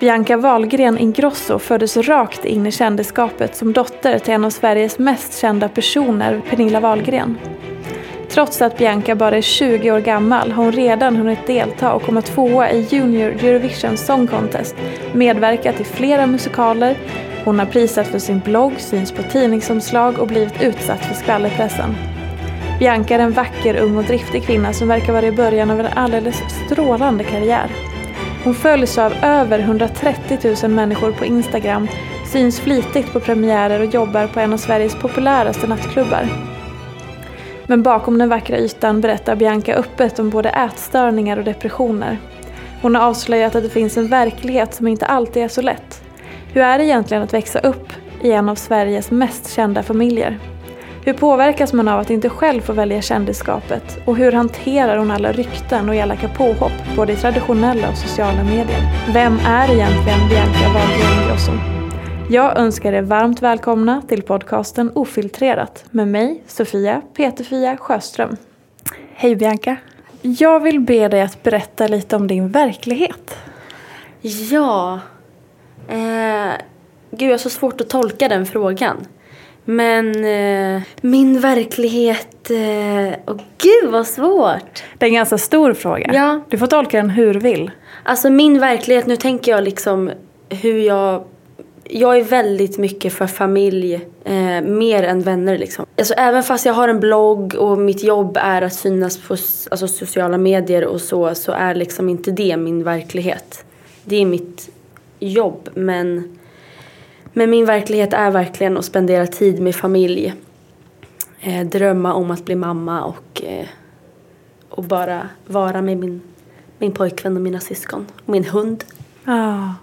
Bianca Wahlgren Ingrosso föddes rakt in i kändisskapet som dotter till en av Sveriges mest kända personer, Pernilla Wahlgren. Trots att Bianca bara är 20 år gammal har hon redan hunnit delta och komma tvåa i Junior Eurovision Song Contest, medverkat i flera musikaler, hon har prisat för sin blogg, syns på tidningsomslag och blivit utsatt för skvallerpressen. Bianca är en vacker, ung och driftig kvinna som verkar vara i början av en alldeles strålande karriär. Hon följs av över 130 000 människor på Instagram, syns flitigt på premiärer och jobbar på en av Sveriges populäraste nattklubbar. Men bakom den vackra ytan berättar Bianca öppet om både ätstörningar och depressioner. Hon har avslöjat att det finns en verklighet som inte alltid är så lätt. Hur är det egentligen att växa upp i en av Sveriges mest kända familjer? Hur påverkas man av att inte själv få välja kändisskapet? Och hur hanterar hon alla rykten och elaka påhopp, både i traditionella och sociala medier? Vem är egentligen Bianca Wahlgren Ingrosso? Jag önskar er varmt välkomna till podcasten Ofiltrerat med mig, Sofia Peterfia Sjöström. Hej Bianca! Jag vill be dig att berätta lite om din verklighet. Ja. Eh, gud, jag har så svårt att tolka den frågan. Men eh, min verklighet... Eh, oh, gud, vad svårt! Det är en ganska stor fråga. Ja. Du får tolka den hur du vill. Alltså min verklighet, nu tänker jag liksom hur jag... Jag är väldigt mycket för familj, eh, mer än vänner liksom. Alltså även fast jag har en blogg och mitt jobb är att synas på alltså, sociala medier och så, så är liksom inte det min verklighet. Det är mitt jobb, men, men min verklighet är verkligen att spendera tid med familj. Eh, drömma om att bli mamma och, eh, och bara vara med min, min pojkvän och mina syskon. Och min hund. Ja.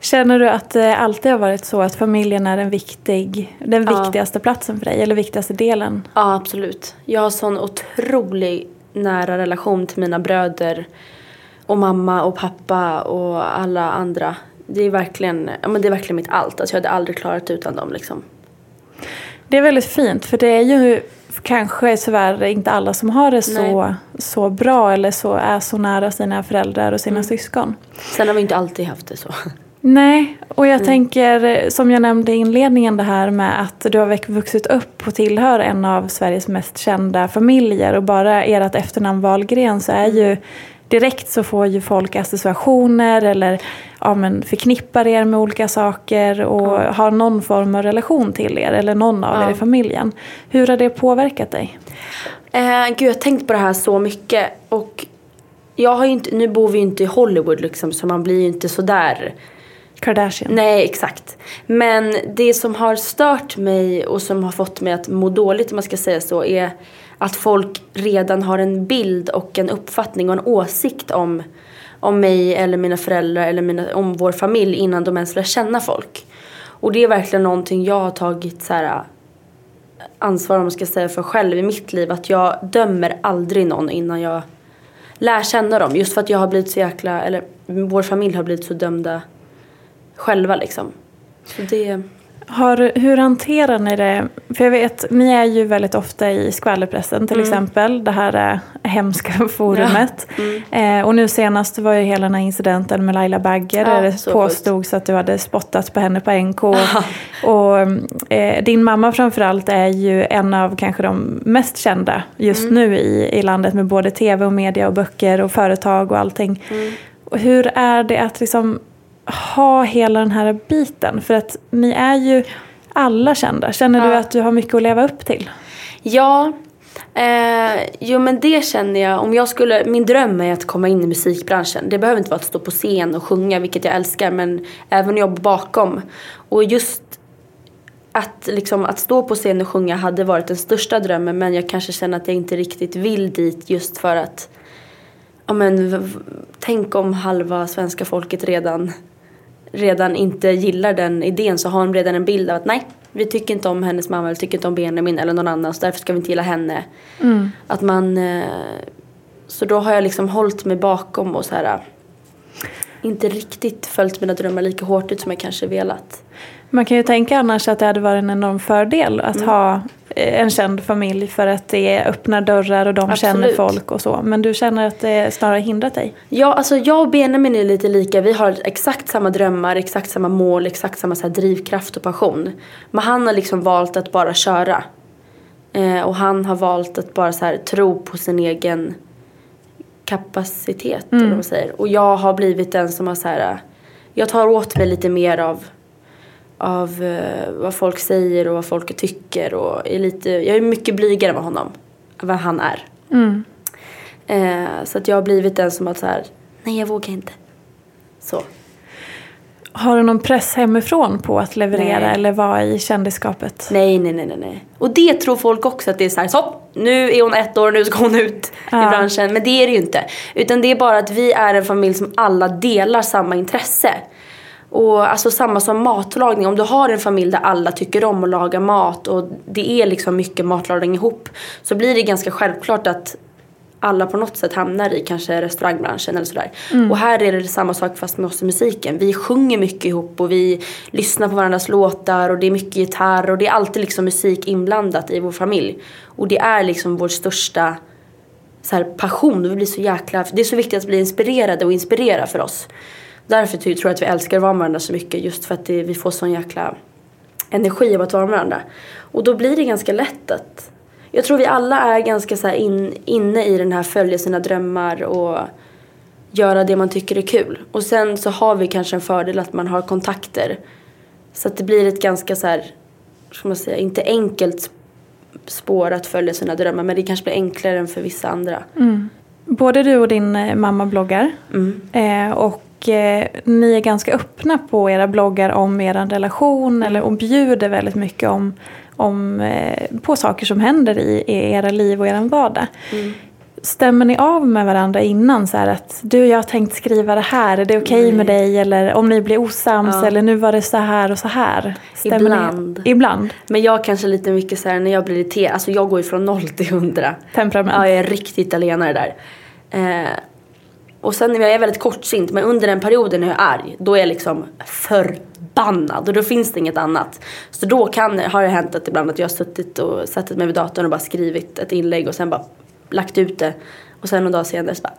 Känner du att det alltid har varit så att familjen är en viktig, den Ja. viktigaste platsen för dig? Eller viktigaste delen? Ja, absolut. Jag har sån otrolig nära relation till mina bröder och mamma och pappa och alla andra. Det är verkligen, ja, men det är verkligen mitt allt. Alltså jag hade aldrig klarat utan dem liksom. Det är väldigt fint för det är ju kanske tyvärr inte alla som har det så, Nej. så bra eller så är så nära sina föräldrar och sina Mm. syskon. Sen har vi inte alltid haft det så. Nej, och jag Mm. tänker som jag nämnde i inledningen det här med att du har vuxit upp och tillhör en av Sveriges mest kända familjer och bara ert efternamn Wahlgren så är ju direkt så får ju folk associationer eller ja, men förknippar er med olika saker och har någon form av relation till er eller någon av Ja. er i familjen. Hur har det påverkat dig? Eh, gud, jag har tänkt på det här så mycket. Och jag har inte, nu bor vi ju inte i Hollywood liksom så man blir ju inte sådär Kardashian? Nej, exakt. Men det som har stört mig och som har fått mig att må dåligt om man ska säga så är att folk redan har en bild och en uppfattning och en åsikt om, om mig eller mina föräldrar eller mina, om vår familj innan de ens lär känna folk. Och det är verkligen någonting jag har tagit så här, ansvar om man ska säga för själv i mitt liv. Att jag dömer aldrig någon innan jag lär känna dem. Just för att jag har blivit så jäkla, eller vår familj har blivit så dömda själva liksom. Så det... Har, hur hanterar ni det? För jag vet, ni är ju väldigt ofta i skvallerpressen till mm. exempel. Det här äh, hemska forumet. Ja. Mm. Eh, och nu senast var ju hela den här incidenten med Laila Bagge. Ja, där det påstods att du hade spottat på henne på NK. och eh, din mamma framförallt är ju en av kanske de mest kända just mm. nu i, i landet med både tv och media och böcker och företag och allting. Mm. Hur är det att liksom ha hela den här biten? För att ni är ju alla kända. Känner ja. du att du har mycket att leva upp till? Ja, eh, jo men det känner jag. Om jag skulle, min dröm är att komma in i musikbranschen. Det behöver inte vara att stå på scen och sjunga, vilket jag älskar, men även jobba bakom. Och just att, liksom, att stå på scen och sjunga hade varit den största drömmen men jag kanske känner att jag inte riktigt vill dit just för att ja, men, tänk om halva svenska folket redan redan inte gillar den idén så har de redan en bild av att nej, vi tycker inte om hennes mamma eller tycker inte om Benjamin eller någon annan så därför ska vi inte gilla henne. Mm. Att man, eh, så då har jag liksom hållit mig bakom och så här inte riktigt följt mina drömmar lika hårt ut som jag kanske velat. Man kan ju tänka annars att det hade varit en enorm fördel att mm. ha eh, en känd familj för att det öppnar dörrar och de Absolut. känner folk och så. Men du känner att det snarare hindrat dig? Ja, alltså jag och Benjamin är lite lika. Vi har exakt samma drömmar, exakt samma mål, exakt samma så drivkraft och passion. Men han har liksom valt att bara köra. Eh, och han har valt att bara så tro på sin egen kapacitet. Mm. Eller vad säger. Och jag har blivit den som har så här, jag tar åt mig lite mer av av eh, vad folk säger och vad folk tycker. Och är lite, jag är mycket blygare än honom, vad han är. Mm. Eh, så att jag har blivit den som att så här, nej jag vågar inte. Så. Har du någon press hemifrån på att leverera nej. eller vara i kändisskapet? Nej, nej, nej, nej. Och det tror folk också att det är så här, så nu är hon ett år, nu ska hon ut ja. i branschen. Men det är det ju inte. Utan det är bara att vi är en familj som alla delar samma intresse. Och alltså samma som matlagning, om du har en familj där alla tycker om att laga mat och det är liksom mycket matlagning ihop så blir det ganska självklart att alla på något sätt hamnar i kanske restaurangbranschen eller sådär. Mm. Och här är det samma sak fast med oss i musiken. Vi sjunger mycket ihop och vi lyssnar på varandras låtar och det är mycket gitarr och det är alltid liksom musik inblandat i vår familj. Och det är liksom vår största så här, passion. Vi blir så jäkla, det är så viktigt att bli inspirerade och inspirera för oss. Därför tror jag att vi älskar att vara med varandra så mycket. Just för att det, vi får sån jäkla energi av att vara med varandra. Och då blir det ganska lätt att... Jag tror vi alla är ganska så in, inne i den här följa sina drömmar och göra det man tycker är kul. Och sen så har vi kanske en fördel att man har kontakter. Så att det blir ett ganska så här, ska man säga, inte enkelt spår att följa sina drömmar men det kanske blir enklare än för vissa andra. Mm. Både du och din eh, mamma bloggar. Mm. Eh, och eh, ni är ganska öppna på era bloggar om er relation eller, och bjuder väldigt mycket om, om, eh, på saker som händer i, i era liv och er vardag. Mm. Stämmer ni av med varandra innan? Så att du, jag har tänkt skriva det här, är det okej okay med dig? Eller om ni blir osams ja. eller nu var det så här och så här. Stämmer Ibland. Ni? Ibland. Men jag kanske lite mycket så här när jag blir irriterad, alltså jag går ju från noll till hundra. Temperament. Ja, jag är riktigt italienare där. Eh, och sen är jag väldigt kortsint men under den perioden när jag är arg då är jag liksom förbannad och då finns det inget annat. Så då kan, har det hänt att ibland att jag har suttit och suttit mig vid datorn och bara skrivit ett inlägg och sen bara lagt ut det. Och sen någon dag senare så bara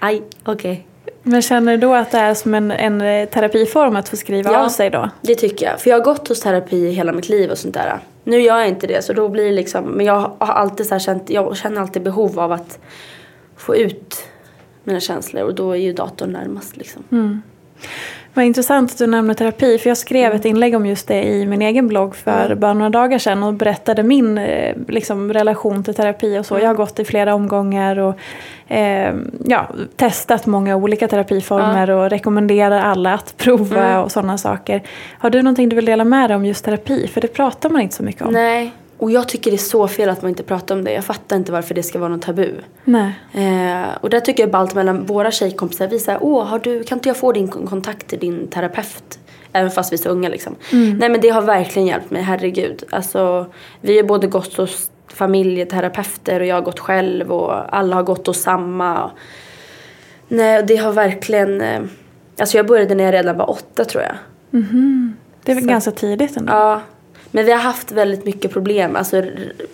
aj, okej. Okay. Men känner du då att det är som en, en terapiform att få skriva ja, av sig då? det tycker jag. För jag har gått hos terapi hela mitt liv och sånt där. Nu gör jag inte det så då blir det liksom, men jag har alltid så känt, jag känner alltid behov av att få ut mina känslor och då är ju datorn närmast. Liksom. Mm. Vad intressant att du nämner terapi, för jag skrev mm. ett inlägg om just det i min egen blogg för mm. bara några dagar sedan och berättade min eh, liksom, relation till terapi och så. Mm. Jag har gått i flera omgångar och eh, ja, testat många olika terapiformer och rekommenderar alla att prova mm. och sådana saker. Har du någonting du vill dela med dig om just terapi? För det pratar man inte så mycket om. Nej, och jag tycker det är så fel att man inte pratar om det. Jag fattar inte varför det ska vara någon tabu. Nej. Eh, och där tycker jag ballt mellan våra tjejkompisar. Vi säger, åh, har du, kan inte jag få din kontakt till din terapeut? Även fast vi är så unga liksom. Mm. Nej men det har verkligen hjälpt mig, herregud. Alltså, vi har både gått hos familjeterapeuter och jag har gått själv och alla har gått hos samma. Nej, det har verkligen... eh, Alltså jag började när jag redan var åtta tror jag. Det är väl Så- ganska tidigt ändå? Ja, men vi har haft väldigt mycket problem alltså,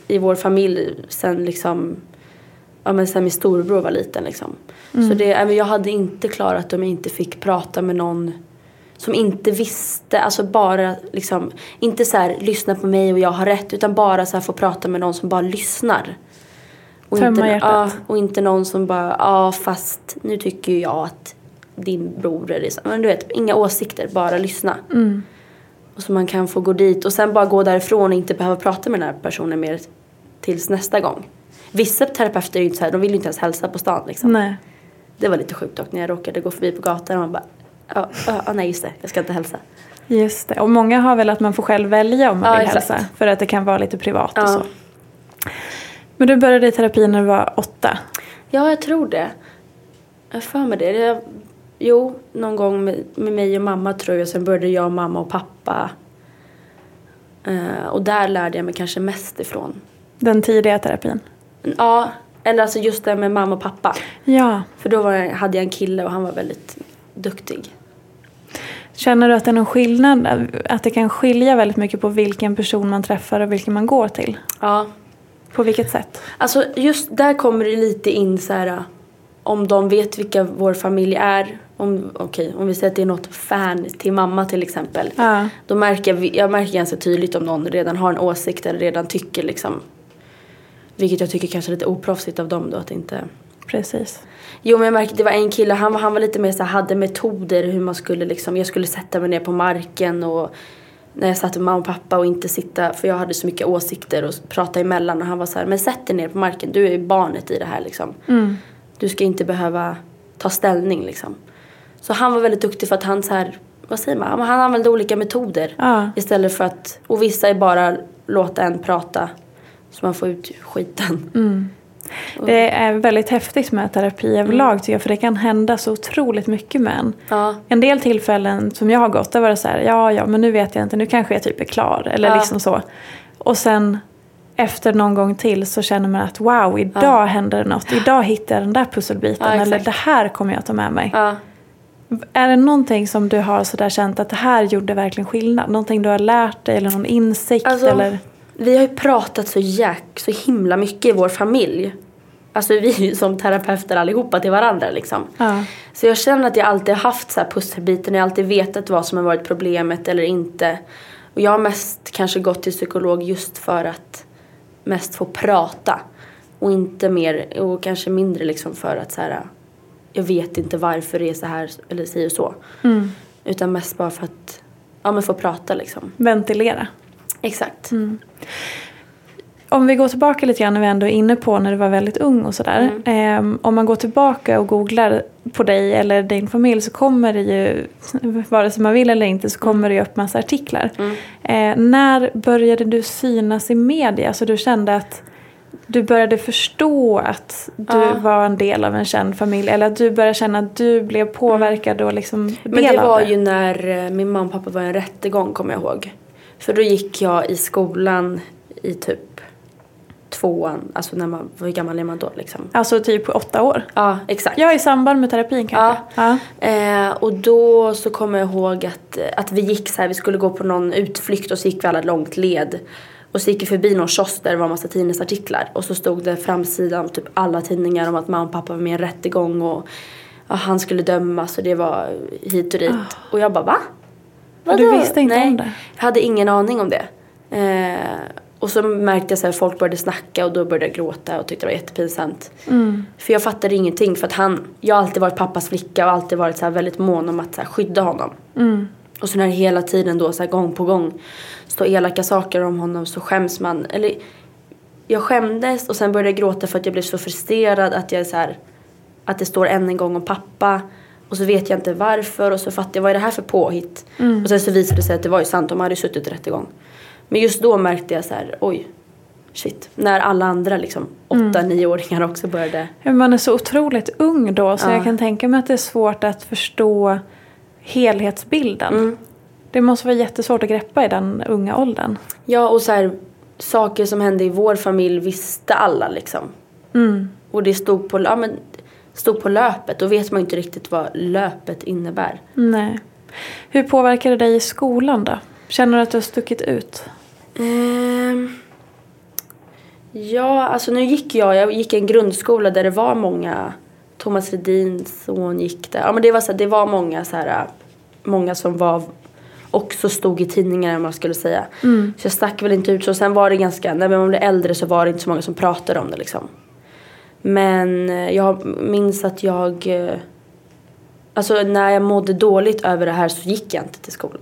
i vår familj sen liksom Ja men sen min storbror var liten liksom. Så det, jag hade inte klarat om jag inte fick prata med någon som inte visste, alltså bara liksom, inte så här lyssna på mig och jag har rätt utan bara så här få prata med någon som bara lyssnar. Och Tömma inte, hjärtat. ja, och inte någon som bara, ja fast nu tycker jag att din bror är det. så." Men du vet, inga åsikter, bara lyssna. Och så man kan få gå dit och sen bara gå därifrån och inte behöva prata med den här personen mer tills nästa gång. Vissa terapeuter är ju inte så här, de vill ju inte ens hälsa på stan liksom. Nej. Det var lite sjukt dock när jag råkade gå förbi på gatan och man bara, ja, ja, ja, nej just det, jag ska inte hälsa. Just det. Och många har väl att man får själv välja om man Ja, vill exakt. hälsa. För att det kan vara lite privat och Ja. så. Men du började i terapi när du var åtta. Ja, jag tror det. Jag har för mig det. Jag, jo, någon gång med, med mig och mamma tror jag. Sen började jag, mamma och pappa. Eh, och där lärde jag mig kanske mest ifrån. Den tidiga terapin. Ja, eller alltså just det med mamma och pappa. Ja. För då jag, hade jag en kille och han var väldigt duktig. Känner du att det är någon skillnad? Att det kan skilja väldigt mycket på vilken person man träffar och vilken man går till? Ja, På vilket sätt? Alltså just där kommer det lite in så här om de vet vilka vår familj är. Om, okej, om vi säger att det är något fan till mamma till exempel. Ja. Då märker jag, jag märker ganska tydligt om någon redan har en åsikt eller redan tycker liksom. Vilket jag tycker kanske är lite oproffsigt av dem då att inte. Precis. Jo men jag märkte det var en kille, han, var- han var lite mer så här, hade metoder hur man skulle liksom, jag skulle sätta mig ner på marken och när jag satt med mamma och pappa och inte sitta, för jag hade så mycket åsikter och prata emellan och han var så här, men sätt dig ner på marken, du är ju barnet i det här liksom. Du ska inte behöva ta ställning liksom. Så han var väldigt duktig för att han så här, vad säger man, han använde olika metoder. Ja. Istället för att, och vissa är bara låta en prata så man får ut skiten. Det är väldigt häftigt med terapi överlag tycker jag. För det kan hända så otroligt mycket med en. Ja. En del tillfällen som jag har gått, där var det så här, ja, ja, men nu vet jag inte, nu kanske jag typ är klar. Eller Ja. liksom så. Och sen efter någon gång till så känner man att wow, idag händer det något. Idag hittar jag den där pusselbiten. Ja, eller det här kommer jag ta med mig. Är det någonting som du har sådär känt att det här gjorde verkligen skillnad? Någonting du har lärt dig eller någon insikt? Alltså, eller? Vi har ju pratat så jäk, så himla mycket i vår familj. Alltså vi är ju som terapeuter allihopa till varandra liksom. Ja. Så jag känner att jag alltid har haft så här pusselbiten, jag har alltid vetat vad som har varit problemet eller inte. Och jag har mest kanske gått till psykolog just för att mest få prata. Och inte mer, och kanske mindre liksom för att så här, jag vet inte varför det är så här eller si och så. Utan mest bara för att, ja men få prata liksom. Ventilera. Exakt. Om vi går tillbaka lite grann när vi ändå är inne på när du var väldigt ung och sådär. Ehm, om man går tillbaka och googlar på dig eller din familj så kommer det ju, vare sig man vill eller inte, så kommer det ju upp massa artiklar. Eh, när började du synas i media? Så du kände att du började förstå att du Ja. var en del av en känd familj. Eller att du började känna att du blev påverkad och liksom Men del det av var det. ju när eh, min mamma och pappa var i en rättegång kommer jag ihåg. För då gick jag i skolan i typ tvåan, alltså när man, hur gammal är man då liksom? Alltså typ åtta år. Ja, exakt. Ja, i samband med terapin kanske. Ja. Eh, och då så kommer jag ihåg att, att vi gick så här, vi skulle gå på någon utflykt och så gick vi alla långt led. Och så gick vi förbi någon kiosk där det var massa tidningsartiklar. Och så stod det framsidan av typ alla tidningar om att mamma och pappa var med i en rättegång och ja, han skulle dömas och det var hit och dit. Och jag bara va? Och du Vadå? visste inte Nej, om det? Jag hade ingen aning om det. Eh, och så märkte jag att folk började snacka och då började jag gråta och tyckte det var jättepinsamt. För jag fattade ingenting för att han, jag har alltid varit pappas flicka och alltid varit så här väldigt mån om att så här skydda honom. Och så när det hela tiden då så här gång på gång står elaka saker om honom så skäms man. Eller jag skämdes och sen började jag gråta för att jag blev så frustrerad att jag så här, att det står än en gång om pappa. Och så vet jag inte varför och så fattar jag vad är det här för påhitt. Och sen så visade det sig att det var ju sant, de hade ju suttit i rättegång. Men just då märkte jag så här, oj, shit. När alla andra liksom, åtta, nioåringar också började. Ja, Man är så otroligt ung då så Ja. jag kan tänka mig att det är svårt att förstå helhetsbilden. Mm. Det måste vara jättesvårt att greppa i den unga åldern. Ja och så här, saker som hände i vår familj visste alla liksom. Mm. Och det stod på, ja, men, stod på löpet. Då vet man inte riktigt vad löpet innebär. Nej. Hur påverkar det dig i skolan då? Känner du att du har stuckit ut? Ehm, ja, alltså nu gick jag, jag gick i en grundskola där det var många, Thomas Ledins son gick där. Ja men det var, så, det var många så här, många som var också stod i tidningarna om man skulle säga. Så jag stack väl inte ut så. Sen var det ganska, när man blev äldre så var det inte så många som pratade om det liksom. Men eh, jag minns att jag, eh, alltså när jag mådde dåligt över det här så gick jag inte till skolan.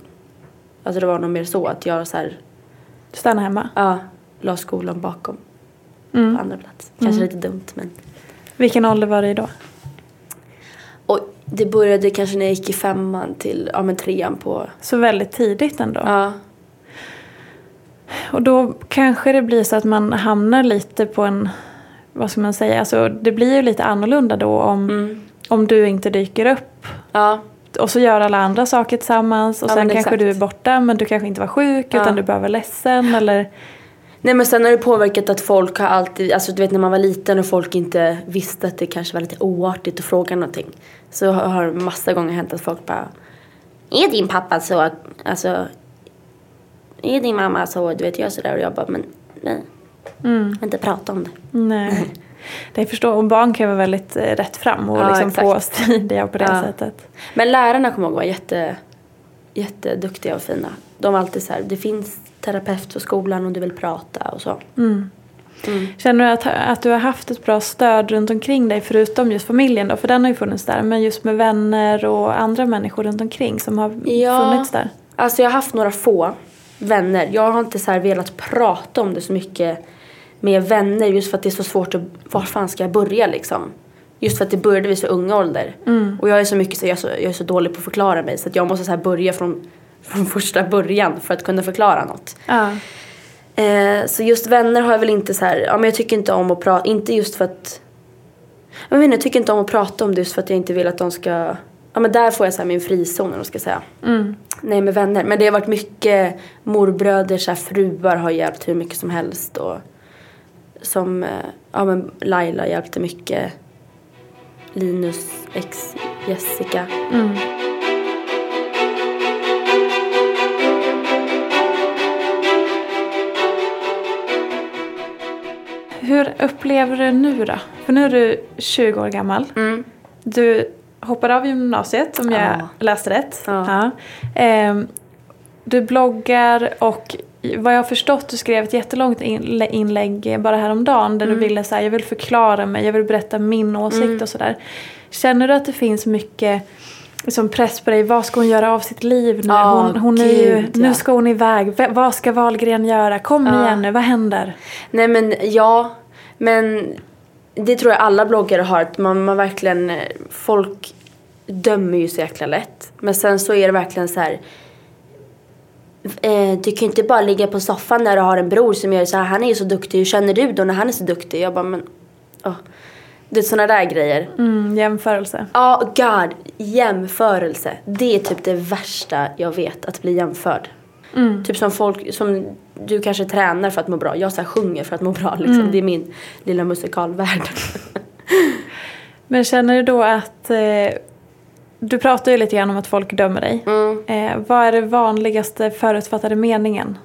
Alltså det var nog mer så att jag så här, Stanna hemma? Ja, la skolan bakom. Mm. På andra plats. Kanske lite dumt men. Vilken ålder var det då? Och det började kanske när jag gick i femman till, ja men trean på. Så väldigt tidigt ändå. Ja. Och då kanske det blir så att man hamnar lite på en, vad ska man säga, alltså det blir ju lite annorlunda då om, Mm. om du inte dyker upp. Ja. Och så gör alla andra saker tillsammans och Ja, sen kanske exakt. du är borta men du kanske inte var sjuk Ja. utan du bara var ledsen eller Nej men sen har det påverkat att folk har alltid, alltså du vet när man var liten och folk inte visste att det kanske var lite oartigt att fråga någonting. Så har det massa gånger hänt att folk bara Är din pappa så, alltså Är din mamma så, du vet jag sådär och jag bara men nej. Mm. Inte prata om det. nej. Det jag förstår, och barn kan vara väldigt eh, rätt fram och Ja, liksom påstridiga på det Ja. sättet. Men lärarna kommer ihåg var jätte, jätteduktiga och fina. De var alltid så här, det finns terapeut på skolan om du vill prata och så. Mm. Mm. Känner du att, att du har haft ett bra stöd runt omkring dig förutom just familjen då? För den har ju funnits där. Men just med vänner och andra människor runt omkring som har Ja. funnits där. Alltså jag har haft några få vänner. Jag har inte så här velat prata om det så mycket med vänner just för att det är så svårt att, var fan ska jag börja liksom? Just för att det började vid så ung ålder. Och jag är så mycket så jag är så, jag är så dålig på att förklara mig så att jag måste så här börja från, från första början för att kunna förklara något. Ja. Eh, så just vänner har jag väl inte så här, ja men jag tycker inte om att prata, inte just för att jag inte, jag tycker inte om att prata om det just för att jag inte vill att de ska, ja men där får jag så min frizon eller ska säga. Mm. Nej med vänner, men det har varit mycket morbröder, så här, fruar har hjälpt hur mycket som helst och som, eh, ja men Laila hjälpte mycket. Linus ex Jessica. Mm. Hur upplever du nu då? För nu är du 20 år gammal. Mm. Du hoppade av gymnasiet om jag Ja. läste rätt. Ja. Ehm, du bloggar och vad jag har förstått, du skrev ett jättelångt inlä- inlägg bara häromdagen där Mm. du ville säga jag vill förklara mig, jag vill berätta min åsikt och sådär. Känner du att det finns mycket liksom press på dig, vad ska hon göra av sitt liv nu? Ja, hon, hon är ju, gud, nu ska hon iväg, V- vad ska Wahlgren göra? Kom Ja. igen nu, vad händer? Nej men ja, men det tror jag alla bloggare har. Att man, man verkligen, eh, folk dömer ju så jäkla lätt. Men sen så är det verkligen så här. Eh, du kan ju inte bara ligga på soffan när du har en bror som gör så här. Han är ju så duktig. Hur känner du då när han är så duktig? Jag bara men, åh. Det är sådana där grejer. Mm, jämförelse. Ja, god. Jämförelse. Det är typ det värsta jag vet, att bli jämförd. Mm. Typ som folk, som du kanske tränar för att må bra. Jag så sjunger för att må bra liksom. Det är min lilla musikalvärld. Men känner du då att, eh, du pratar ju lite grann om att folk dömer dig. Mm. Eh, vad är det vanligaste förutfattade meningen?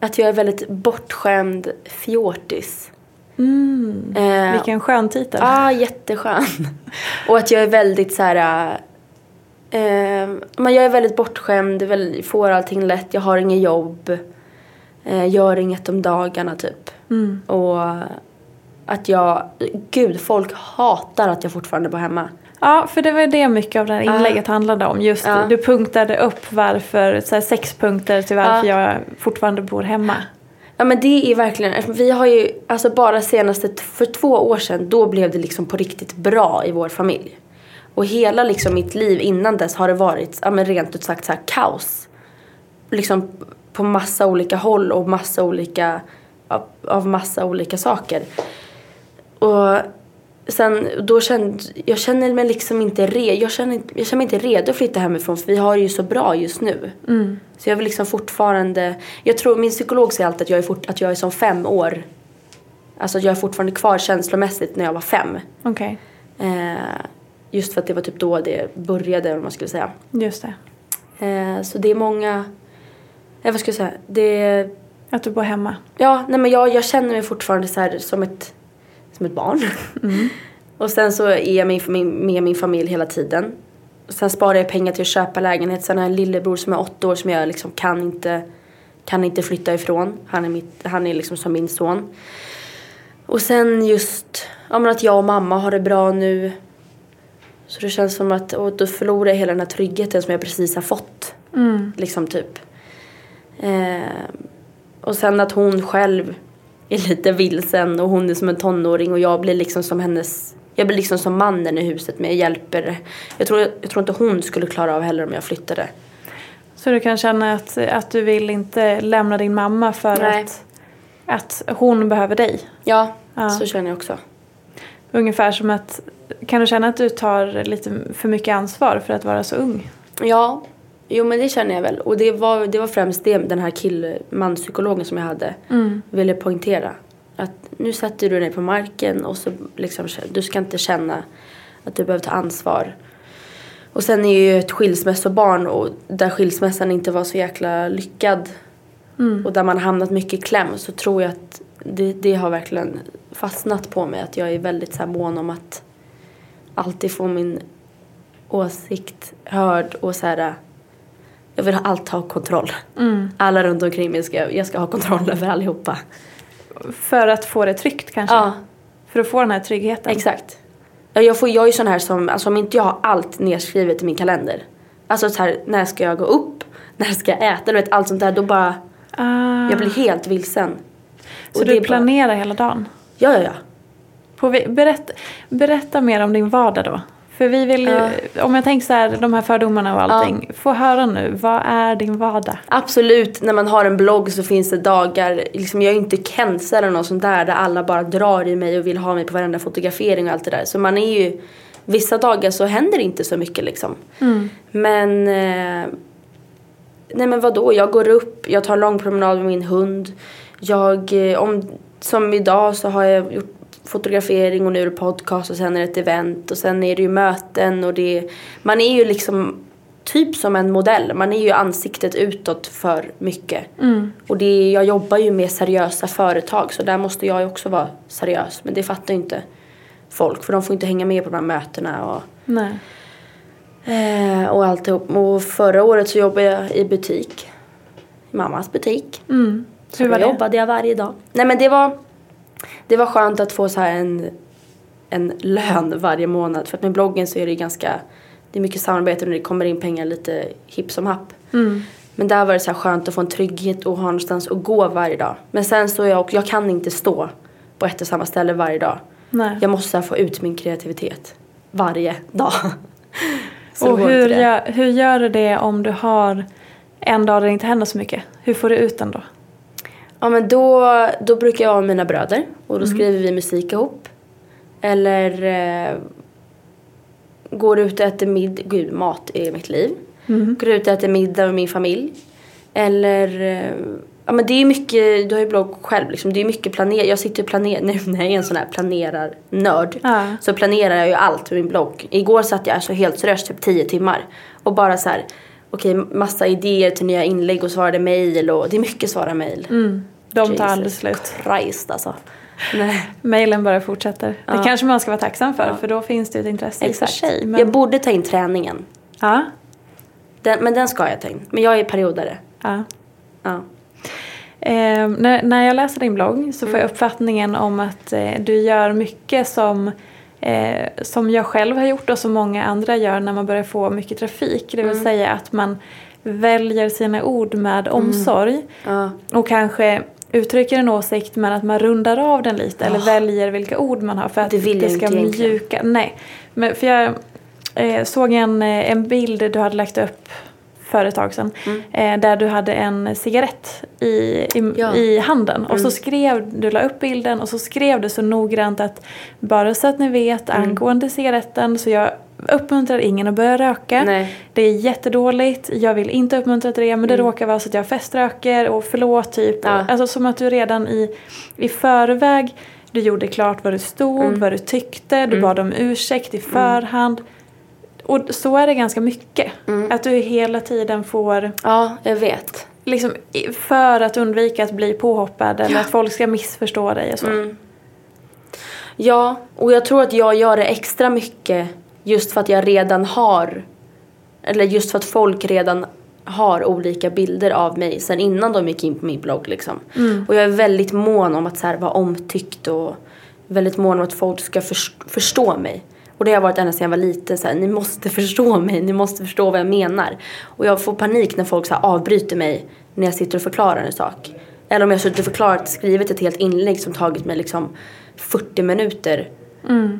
Att jag är väldigt bortskämd fjortis. Mm. Eh, Vilken skön titel. Ja, ah, jätteskön. Och att jag är väldigt så här... Eh, men jag är väldigt bortskämd, får allting lätt, jag har inget jobb. Eh, gör inget om dagarna typ. Mm. Och att jag... Gud, folk hatar att jag fortfarande bor hemma. Ja, för det var det mycket av det här inlägget handlade om. Just Ja. Du punktade upp varför, så sex punkter till varför jag fortfarande bor hemma. Ja men det är verkligen, alltså, vi har ju, alltså bara senaste, för två år sedan, då blev det liksom på riktigt bra i vår familj. Och hela liksom mitt liv innan dess har det varit, ja men rent ut sagt så här kaos. Liksom på massa olika håll och massa olika, av, massa olika saker. Och sen då kände, jag känner mig liksom inte redo. Jag känner, jag känner mig inte redo att flytta hemifrån för vi har det ju så bra just nu. Så jag vill liksom fortfarande, jag tror min psykolog säger alltid att jag är, fort, att jag är som fem år. Alltså jag är fortfarande kvar känslomässigt när jag var fem. Okej, Eh, just för att det var typ då det började, vad man skulle säga. just det. Eh, så det är många, eh, vad ska jag säga, det Att du bor hemma. ja nej men jag, jag känner mig fortfarande så här som ett, som ett barn. och sen så är jag med min, med min familj hela tiden. Sen sparar jag pengar till att köpa lägenhet. Sen har jag en lillebror som är åtta år som jag liksom kan inte, kan inte flytta ifrån. Han är, mitt, han är liksom som min son. Och sen just ja, att jag och mamma har det bra nu. Så det känns som att och då förlorar jag hela den här tryggheten som jag precis har fått. Liksom typ. Eh, och sen att hon själv är lite vilsen och hon är som en tonåring och jag blir liksom som hennes jag blir liksom som mannen i huset men jag hjälper. Jag tror, jag tror inte hon skulle klara av heller om jag flyttade. Så du kan känna att, att du vill inte lämna din mamma för Nej. att, att hon behöver dig? Ja, Ja. så känner jag också. Ungefär som att, kan du känna att du tar lite för mycket ansvar för att vara så ung? Ja, jo men det känner jag väl. Och det var, det var främst det den här kill manspsykologen som jag hade ville poängtera. Att nu sätter du dig på marken och så liksom, du ska inte känna att du behöver ta ansvar. Och sen är jag ju ett skilsmässobarn och där skilsmässan inte var så jäkla lyckad och där man har hamnat mycket i kläm så tror jag att det, det har verkligen fastnat på mig att jag är väldigt så här mån om att alltid få min åsikt hörd och så här jag vill alltid ha kontroll. Alla runt omkring mig ska, jag ska ha kontroll över allihopa. För att få det tryggt kanske? Ja, För att få den här tryggheten? exakt. Ja, Jag, får, jag är ju sån här som, alltså om inte jag har allt nedskrivet i min kalender. Alltså så här, när ska jag gå upp? När ska jag äta? Du vet allt sånt där. Då bara, Ah, jag blir helt vilsen. så Och du är bara- planerar hela dagen? Ja, ja, ja. På, berätta, berätta mer om din vardag då. För vi vill ju, om jag tänker så här, de här fördomarna och allting. Få höra nu, vad är din vardag? Absolut, när man har en blogg så finns det dagar, liksom jag är inte Kenza eller något sånt där där alla bara drar i mig och vill ha mig på varenda fotografering och allt det där. Så man är ju, vissa dagar så händer det inte så mycket liksom. Men, eh, nej men vadå, jag går upp, jag tar en lång promenad med min hund. Jag, eh, om, som idag så har jag gjort fotografering och nu är det podcast och sen är det ett event och sen är det ju möten och det man är ju liksom typ som en modell. Man är ju ansiktet utåt för mycket. Och det jag jobbar ju med seriösa företag så där måste jag ju också vara seriös. Men det fattar ju inte folk för de får inte hänga med på de här mötena och, Nej. eh, och alltihop. Och förra året så jobbade jag i butik. I mammas butik. Mm. Så Hur var det? jobbade jag varje dag. Nej men det var, det var skönt att få så här en, en lön varje månad. För att med bloggen så är det ganska, det är mycket samarbete och det kommer in pengar lite hipp som happ. Mm. Men där var det så här skönt att få en trygghet och ha någonstans att gå varje dag. Men sen så jag jag kan inte stå på ett och samma ställe varje dag. Nej. Jag måste få ut min kreativitet varje dag. Och hur gör, hur gör du det om du har en dag där det inte händer så mycket? Hur får du ut den då? Ja men då, då brukar jag ha mina bröder och då skriver vi musik ihop. Eller eh, går ut och äter middag, gud mat är mitt liv. Går ut och äter middag med min familj. Eller, eh, ja men det är mycket, du har ju blogg själv liksom, det är mycket planer, jag sitter och planerar, nu när jag är en sån här planerar-nörd. Ja. Så planerar jag ju allt med min blogg. Igår satt jag alltså helt seriöst typ 10 timmar. Och bara så här, okej massa idéer till nya inlägg och svarade mejl och det är mycket svara mejl. Mm. De tar Jesus aldrig slut. Christ alltså. Nej. Mailen bara fortsätter. Det Ja. kanske man ska vara tacksam för Ja. för då finns det ett intresse i Exakt. sig. Men, Jag borde ta in träningen. ja, Den, men den ska jag ta in. Men jag är periodare. ja. Ja. Eh, när, när jag läser din blogg så får Mm. jag uppfattningen om att eh, du gör mycket som, eh, som jag själv har gjort och som många andra gör när man börjar få mycket trafik. Det vill Mm. säga att man väljer sina ord med omsorg Ja. och kanske uttrycker en åsikt men att man rundar av den lite eller Ja. väljer vilka ord man har för att Det vill jag ska inte egentligen. mjuka. Nej, men för jag eh, såg en, eh, en bild du hade lagt upp för ett tag sedan. Eh, där du hade en cigarett i, i, Ja. i handen. Och så skrev, du la upp bilden och så skrev du så noggrant att bara så att ni vet angående cigaretten så jag uppmuntrar ingen att börja röka. Nej. Det är jättedåligt, jag vill inte uppmuntra till det men det råkar vara så att jag feströker och förlåt typ. Ja. Alltså som att du redan i, i förväg du gjorde klart vad du stod, vad du tyckte, du bad om ursäkt i förhand. Och så är det ganska mycket. Att du hela tiden får, Ja, jag vet. liksom, för att undvika att bli påhoppad eller att folk ska missförstå dig och så. Mm. Ja, och jag tror att jag gör det extra mycket just för att jag redan har, eller just för att folk redan har olika bilder av mig sen innan de gick in på min blogg liksom. Och jag är väldigt mån om att så här, vara omtyckt och väldigt mån om att folk ska förs- förstå mig. Och det har varit ända sedan jag var liten så här, ni måste förstå mig, ni måste förstå vad jag menar. Och jag får panik när folk så här, avbryter mig när jag sitter och förklarar en sak. Eller om jag suttit och förklarat, skrivit ett helt inlägg som tagit mig liksom 40 minuter.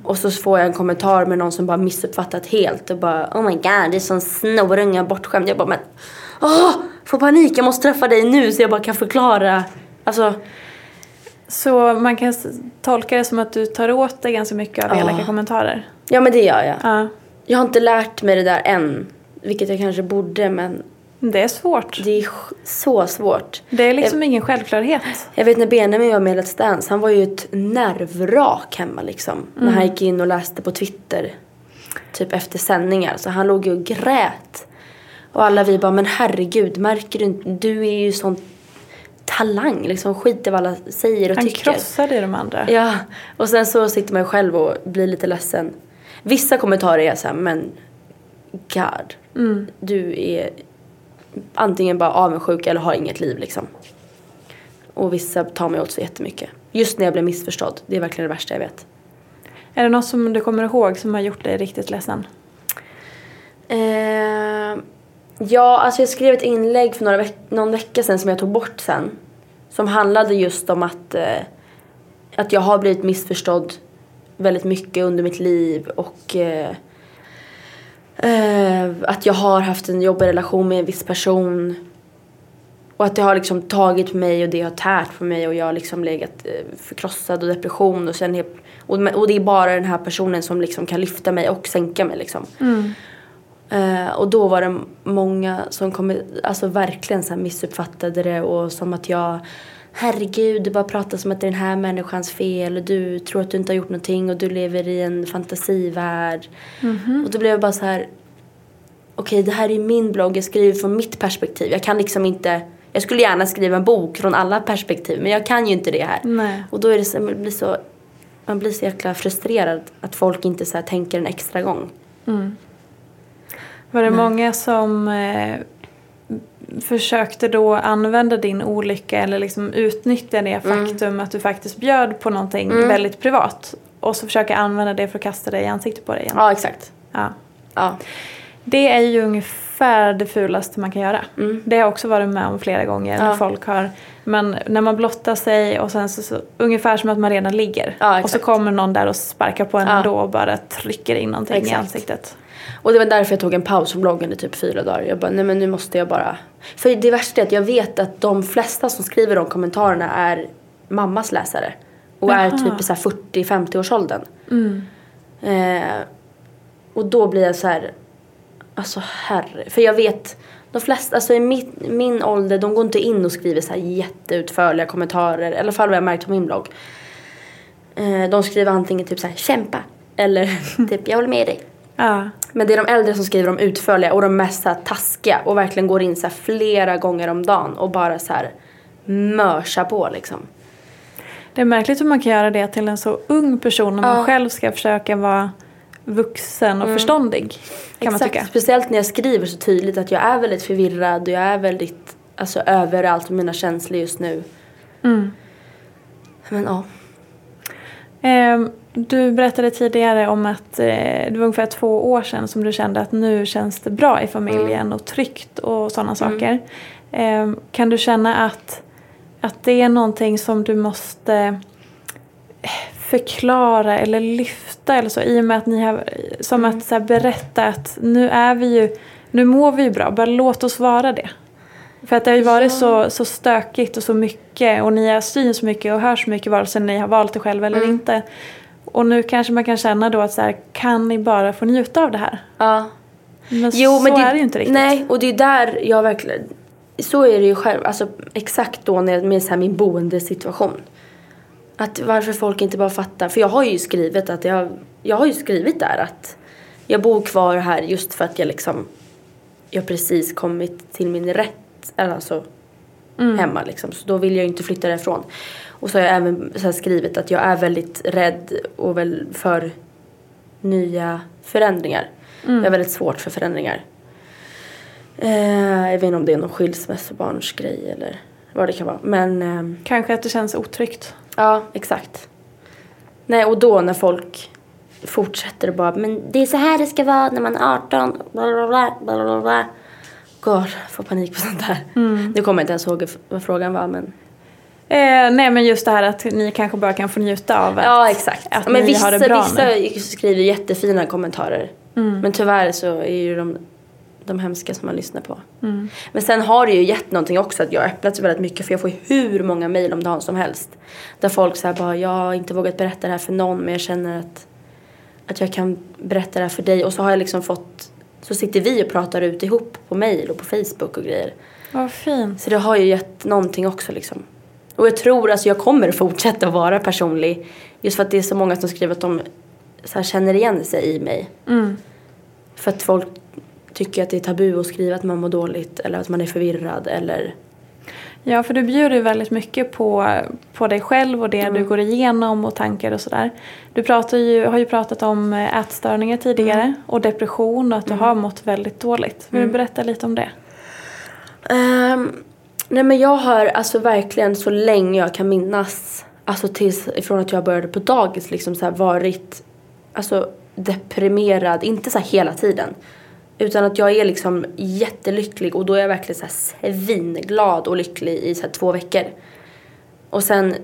Och så får jag en kommentar med någon som bara missuppfattat helt och bara Oh my god, det är sån snorunge bortskämd. Jag bara men åh, får panik, jag måste träffa dig nu så jag bara kan förklara. Alltså, Så man kan tolka det som att du tar åt dig ganska mycket av elaka kommentarer. Ja men det gör jag. Ja. Jag har inte lärt mig det där än. Vilket jag kanske borde men Det är svårt. det är så svårt. Det är liksom ingen självklarhet. Jag vet när Benjamin var med i Let's Dance, han var ju ett nervrak hemma liksom. När han gick in och läste på Twitter. Typ efter sändningar. Så han låg ju och grät. Och alla vi bara, men herregud, märker du inte? Du är ju sån talang liksom. Skit i vad alla säger och Han tycker. krossade ju de andra. Ja, och sen så sitter man ju själv och blir lite ledsen. Vissa kommentarer är såhär, men God. Du är antingen bara avundsjuk eller har inget liv liksom. Och vissa tar mig åt så jättemycket. Just när jag blir missförstådd. Det är verkligen det värsta jag vet. Är det något som du kommer ihåg som har gjort dig riktigt ledsen? Eh, ja, alltså jag skrev ett inlägg för några veck- någon vecka sedan som jag tog bort sen. Som handlade just om att, eh, att jag har blivit missförstådd väldigt mycket under mitt liv och eh, eh, att jag har haft en jobbig relation med en viss person. Och att det har liksom tagit på mig och det har tärt på mig och jag har liksom legat eh, förkrossad och depression och sen och, det är bara den här personen som liksom kan lyfta mig och sänka mig liksom. Eh, och då var det många som kom, alltså verkligen så missuppfattade det och som att jag Herregud, du bara pratar som att det är den här människans fel och du tror att du inte har gjort någonting och du lever i en fantasivärld. Och då blev jag bara så här okej det här är min blogg, jag skriver från mitt perspektiv. Jag kan liksom inte, jag skulle gärna skriva en bok från alla perspektiv men jag kan ju inte det här. Nej. Och då är det så, man blir så, man blir så jäkla frustrerad att folk inte så tänker en extra gång. Var det många som eh, försökte då använda din olycka eller liksom utnyttja det Mm. faktum att du faktiskt bjöd på någonting väldigt privat och så försöka använda det för att kasta dig i ansiktet på dig igen? Ja exakt. Ja. Ja. Det är ju ungefär det fulaste man kan göra. Det har jag också varit med om flera gånger när Mm. Ja. folk har men när man blottar sig och sen så, så ungefär som att man redan ligger. Ja, och så kommer någon där och sparkar på en Ja. ändå och bara trycker in någonting i Exakt. ansiktet. Och det var därför jag tog en paus från bloggen i typ fyra dagar. Jag bara, nej men nu måste jag bara. För det värsta är att jag vet att de flesta som skriver de kommentarerna är mammas läsare. Och är Jaha. typ i så här 40-50 års åldern. Eh, och då blir jag så här, alltså herre. För jag vet, de flesta, alltså i min, min ålder, de går inte in och skriver så här jätteutförliga kommentarer. I alla fall vad jag märkt på min blogg. Eh, de skriver antingen typ så här, kämpa. Eller typ, jag håller med dig. Ja. Men det är de äldre som skriver de utförliga och de mest så här taskiga och verkligen går in så flera gånger om dagen och bara så här mörsar på liksom. Det är märkligt hur man kan göra det till en så ung person när man Ja. Mm. själv ska försöka vara vuxen och förståndig. Kan man tycka. Speciellt när jag skriver så tydligt att jag är väldigt förvirrad och jag är väldigt alltså, överallt med mina känslor just nu. Mm. Men ja. Ehm, du berättade tidigare om att eh, det var ungefär två år sedan som du kände att nu känns det bra i familjen Mm. och tryggt och sådana saker. Ehm, kan du känna att, att det är någonting som du måste eh, förklara eller lyfta eller så i och med att ni har som att så berätta att nu är vi ju, nu mår vi ju bra, bara låt oss vara det. För att det har ju varit så, så stökigt och så mycket och ni har syns mycket och hör så mycket vare sig ni har valt det själv eller Mm. inte. Och nu kanske man kan känna då att så här, kan ni bara få njuta av det här? Ja. Men Jo, så men det, är det ju inte riktigt. Nej, och det är där jag verkligen... Så är det ju själv, alltså exakt då när, med så här min boendesituation. Att varför folk inte bara fattar. För jag har ju skrivit att jag, jag har ju skrivit där att jag bor kvar här just för att jag liksom, jag precis kommit till min rätt, alltså hemma liksom. Så då vill jag ju inte flytta därifrån. Och så har jag även så skrivit att jag är väldigt rädd och väl för nya förändringar. Jag är väldigt svårt för förändringar. Eh, jag vet inte om det är någon skilsmässobarnsgrej eller vad det kan vara. Men ehm, Kanske att det känns otryggt. ja, exakt. Nej, och då när folk fortsätter och bara men det är så här det ska vara när man är 18. Bla, bla, bla, bla, bla, bla. God, får panik på sånt där. Nu kommer jag inte ens ihåg vad frågan var men. Eh, nej men just det här att ni kanske bara kan få njuta av att, Ja, exakt. att men ni vissa, har det bra vissa nu. skriver jättefina kommentarer. Men tyvärr så är ju de, de hemska som man lyssnar på. Men sen har det ju gett någonting också att jag har öppnat så väldigt mycket för jag får ju hur många mejl om dagen som helst. Där folk säger bara jag har inte vågat berätta det här för någon men jag känner att, att jag kan berätta det här för dig. Och så har jag liksom fått, så sitter vi och pratar ut ihop på mejl och på Facebook och grejer. Vad fint. Så det har ju gett någonting också liksom. Och jag tror alltså jag kommer fortsätta att vara personlig. Just för att det är så många som skriver att de så här, känner igen sig i mig. Mm. För att folk tycker att det är tabu att skriva att man mår dåligt eller att man är förvirrad eller... Ja, för du bjuder ju väldigt mycket på, på dig själv och det Mm. du går igenom och tankar och sådär. Du pratar ju, har ju pratat om eh, ätstörningar tidigare Mm. och depression och att du har mått väldigt dåligt. Vill du berätta lite om det? Ehm, nej men jag har alltså verkligen så länge jag kan minnas, alltså tills ifrån att jag började på dagis liksom så här varit alltså deprimerad, inte så här hela tiden. Utan att jag är liksom jättelycklig och då är jag verkligen så här svinglad och lycklig i så här två veckor. Och sen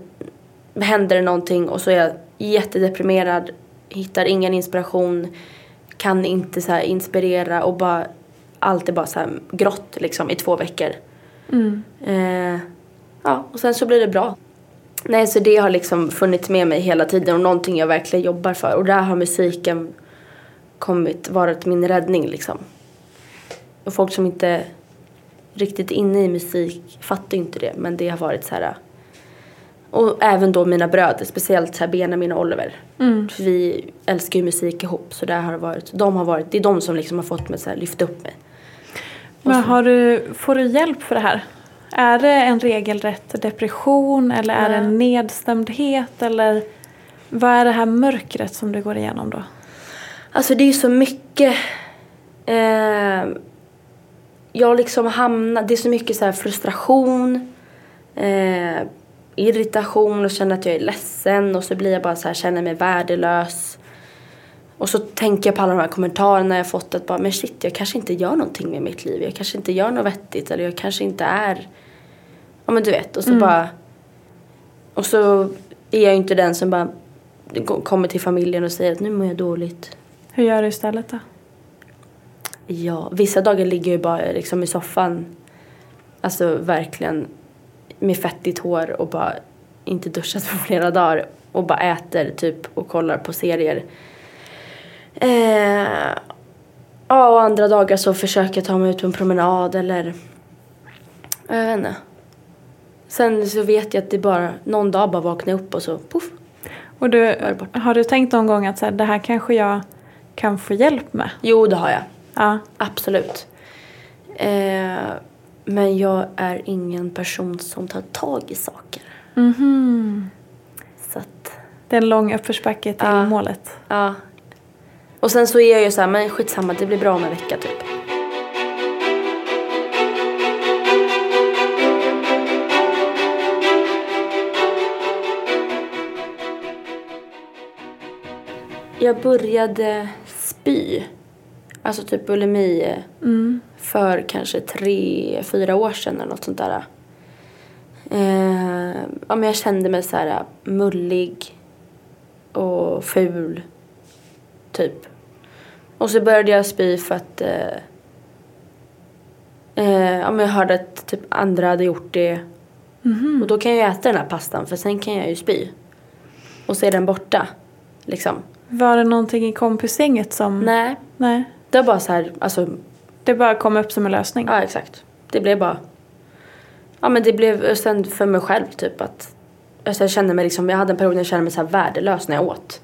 händer det någonting och så är jag jättedeprimerad, hittar ingen inspiration, kan inte så här inspirera och bara allt är bara så här grått liksom i två veckor. Eh, ja, och sen så blir det bra. Nej, så det har liksom funnits med mig hela tiden och någonting jag verkligen jobbar för. Och där har musiken kommit, varit min räddning liksom. Och folk som inte riktigt inne i musik fattar ju inte det, men det har varit så här. Och även då mina bröder, speciellt så här Benjamin och Oliver. För vi älskar ju musik ihop, så där har det varit. De har varit, det är de som liksom har fått mig att så här lyfta upp mig. Men har du, får du hjälp för det här? Är det en regelrätt depression eller är det en nedstämdhet eller vad är det här mörkret som du går igenom då? Alltså det är ju så mycket. Eh, jag liksom hamnar, det är så mycket så frustration, eh, irritation och känner att jag är ledsen och så blir jag bara så här, känner mig värdelös. Och så tänker jag på alla de här kommentarerna jag fått att bara, men shit jag kanske inte gör någonting med mitt liv. Jag kanske inte gör något vettigt eller jag kanske inte är, ja men du vet. Och så bara, och så är jag ju inte den som bara kommer till familjen och säger att nu mår jag dåligt. Hur gör du istället då? Ja, vissa dagar ligger jag bara liksom i soffan. Alltså verkligen med fettigt hår och bara inte duschat på flera dagar. Och bara äter typ och kollar på serier. Eh, ja, och andra dagar så försöker jag ta mig ut på en promenad eller... Jag vet inte. Sen så vet jag att det bara, någon dag bara vaknar jag upp och så poff. Och du, har du tänkt någon gång att så här, det här kanske jag kan få hjälp med? Jo, det har jag. Ja. Absolut. Eh, men jag är ingen person som tar tag i saker. Mhm. Så att, Det är en lång uppförsbacke till Ja. målet. ja. Och sen så är jag ju så här, men skitsamma, det blir bra om en vecka typ. Jag började spy, alltså typ bulimi, Mm. för kanske tre, fyra år sedan eller något sånt där. Eh, ja, men jag kände mig så här mullig. och ful. Typ. Och så började jag spy för att eh, eh, ja, men jag hörde att typ andra hade gjort det. Och då kan jag äta den här pastan för sen kan jag ju spy. Och så är den borta. Liksom. Var det någonting i kompisgänget som... Nej, Nej. det var bara så här, alltså Det bara kom upp som en lösning? Ja, exakt. Det blev bara... Ja, men det blev sen för mig själv typ att... Alltså jag kände mig liksom, jag hade en period när jag kände mig så här värdelös när jag åt.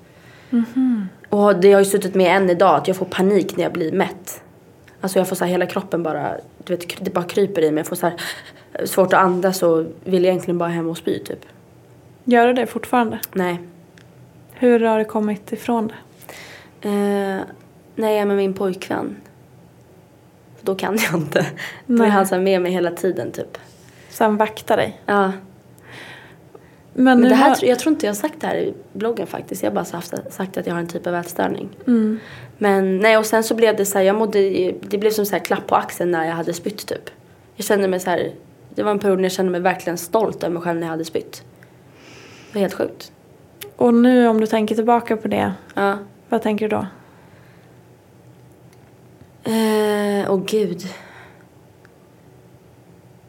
Och det har ju suttit med än idag att jag får panik när jag blir mätt. Alltså jag får så här hela kroppen bara, du vet, det bara kryper i mig. Jag får så här svårt att andas och vill egentligen bara hem och spy typ. Gör du det fortfarande? Nej. Hur har det kommit ifrån det? Eh, när jag är med min pojkvän. Då kan jag inte. Då Nej. är han så med mig hela tiden typ. Så han vaktar dig? Ja. Men, Men det här, har... jag tror inte jag har sagt det här i bloggen faktiskt. Jag har bara haft, sagt att jag har en typ av ätstörning. Mm. Men nej och sen så blev det så här, jag mådde, det blev som så här klapp på axeln när jag hade spytt typ. Jag kände mig så här, det var en period när jag kände mig verkligen stolt över mig själv när jag hade spytt. Det var helt sjukt. Och nu om du tänker tillbaka på det, Ja. vad tänker du då? Eh, Åh gud.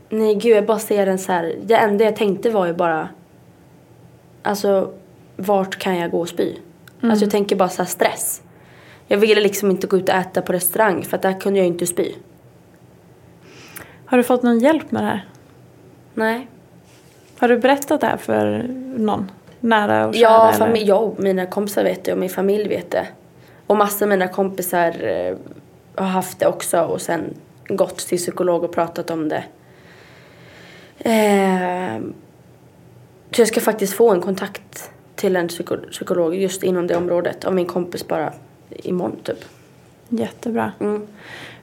Nej gud jag bara ser en så här, det enda jag tänkte var ju bara, alltså vart kan jag gå och spy? Alltså jag tänker bara så stress. Jag ville liksom inte gå ut och äta på restaurang för att där kunde jag inte spy. Har du fått någon hjälp med det här? Nej. Har du berättat det här för någon? Nära och kära? Ja, familj, jag och mina kompisar vet det och min familj vet det. Och massor av mina kompisar eh, har haft det också och sen gått till psykolog och pratat om det. Eh, så jag ska faktiskt få en kontakt till en psyko- psykolog just inom det området av min kompis bara imorgon typ. Jättebra. Mm.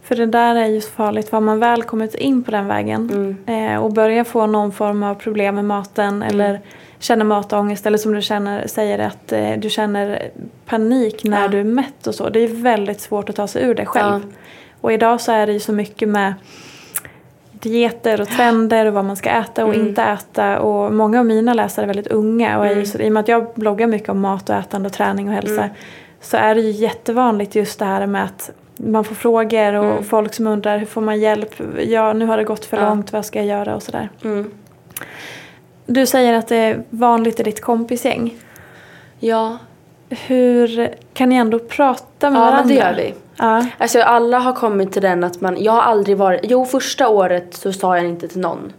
För det där är ju så farligt. Har man väl kommit in på den vägen Mm. eh, och börjar få någon form av problem med maten eller känner matångest eller som du känner, säger att eh, du känner panik när Ja. du är mätt och så. Det är väldigt svårt att ta sig ur det själv. Ja. Och idag så är det ju så mycket med dieter och trender och vad man ska äta och Mm. inte äta. Och många av mina läsare är väldigt unga och Mm. så, i och med att jag bloggar mycket om mat och ätande och träning och hälsa Mm. så är det ju jättevanligt just det här med att man får frågor och Mm. folk som undrar hur får man hjälp? Ja, nu har det gått för Ja. långt, vad ska jag göra och sådär. Mm. Du säger att det är vanligt i ditt kompisgäng. Ja, Hur kan ni ändå prata med ja varandra? men det gör vi. Ja. Alltså alla har kommit till den att man, jag har aldrig varit, jo första året så sa jag inte till någon.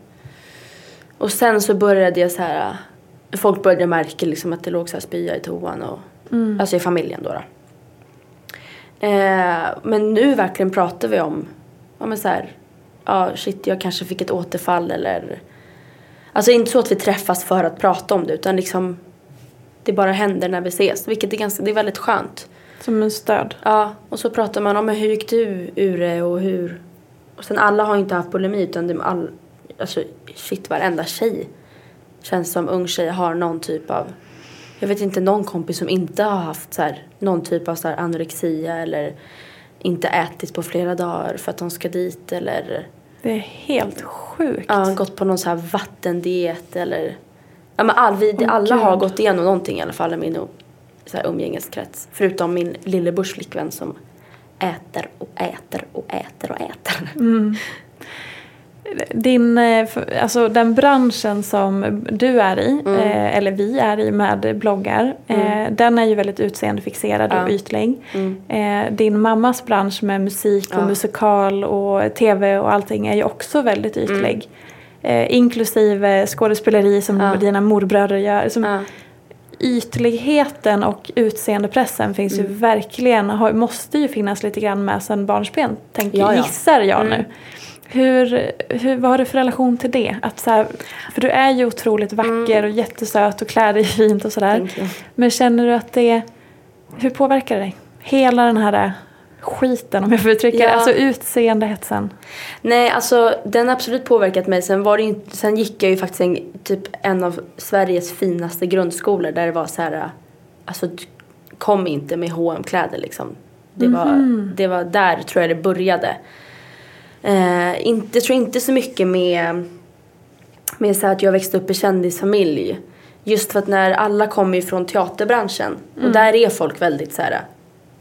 Och sen så började jag så här, folk började märka liksom att det låg så här spya i toan och, alltså i familjen då. då. Eh, men nu verkligen pratar vi om, ja men så här, ja shit jag kanske fick ett återfall eller, alltså inte så att vi träffas för att prata om det utan liksom det bara händer när vi ses, vilket är ganska, det är väldigt skönt. Som en stöd. Ja, och så pratar man om hur gick du ur det och hur... Och sen alla har inte haft bulimi utan det all... Alltså shit, varenda tjej känns som ung tjej har någon typ av... Jag vet inte någon kompis som inte har haft så här, någon typ av så här anorexia eller inte ätit på flera dagar för att de ska dit eller Det är helt sjukt. ja, gått på någon så här vattendiet eller... Ja men all, vi, Åh, alla har Gud. gått igenom någonting i alla fall i min så här, umgängeskrets. Förutom min lillebrors flickvän som äter och äter och äter och äter. Din, eh, alltså den branschen som du är i, Mm. eh, eller vi är i med bloggar, eh, den är ju väldigt utseendefixerad Ja. och ytlig. Mm. Eh, din mammas bransch med musik och Ja. musikal och tv och allting är ju också väldigt ytlig. Eh, inklusive skådespeleri som Mm. Ja. dina morbröder gör. Som. Ytligheten och utseendepressen finns Mm. ju verkligen, har, måste ju finnas lite grann med sen barnsben, tänker, Ja, ja. gissar jag Mm. nu. Hur, hur, vad har du för relation till det? Att så här, för du är ju otroligt vacker och jättesöt och klär dig fint och sådär. Mm. Men känner du att det, hur påverkar det dig? Hela den här skiten om jag får uttrycka det, Ja. alltså utseendehetsen. Nej, alltså den har absolut påverkat mig. Sen, var det ju, sen gick jag ju faktiskt en, typ en av Sveriges finaste grundskolor där det var så här, alltså kom inte med hm kläder liksom. Det, var, det var där tror jag det började. Eh, inte, jag tror inte så mycket med, med så här att jag växte upp i kändisfamilj. Just för att när alla kommer ju från teaterbranschen och där är folk väldigt så här.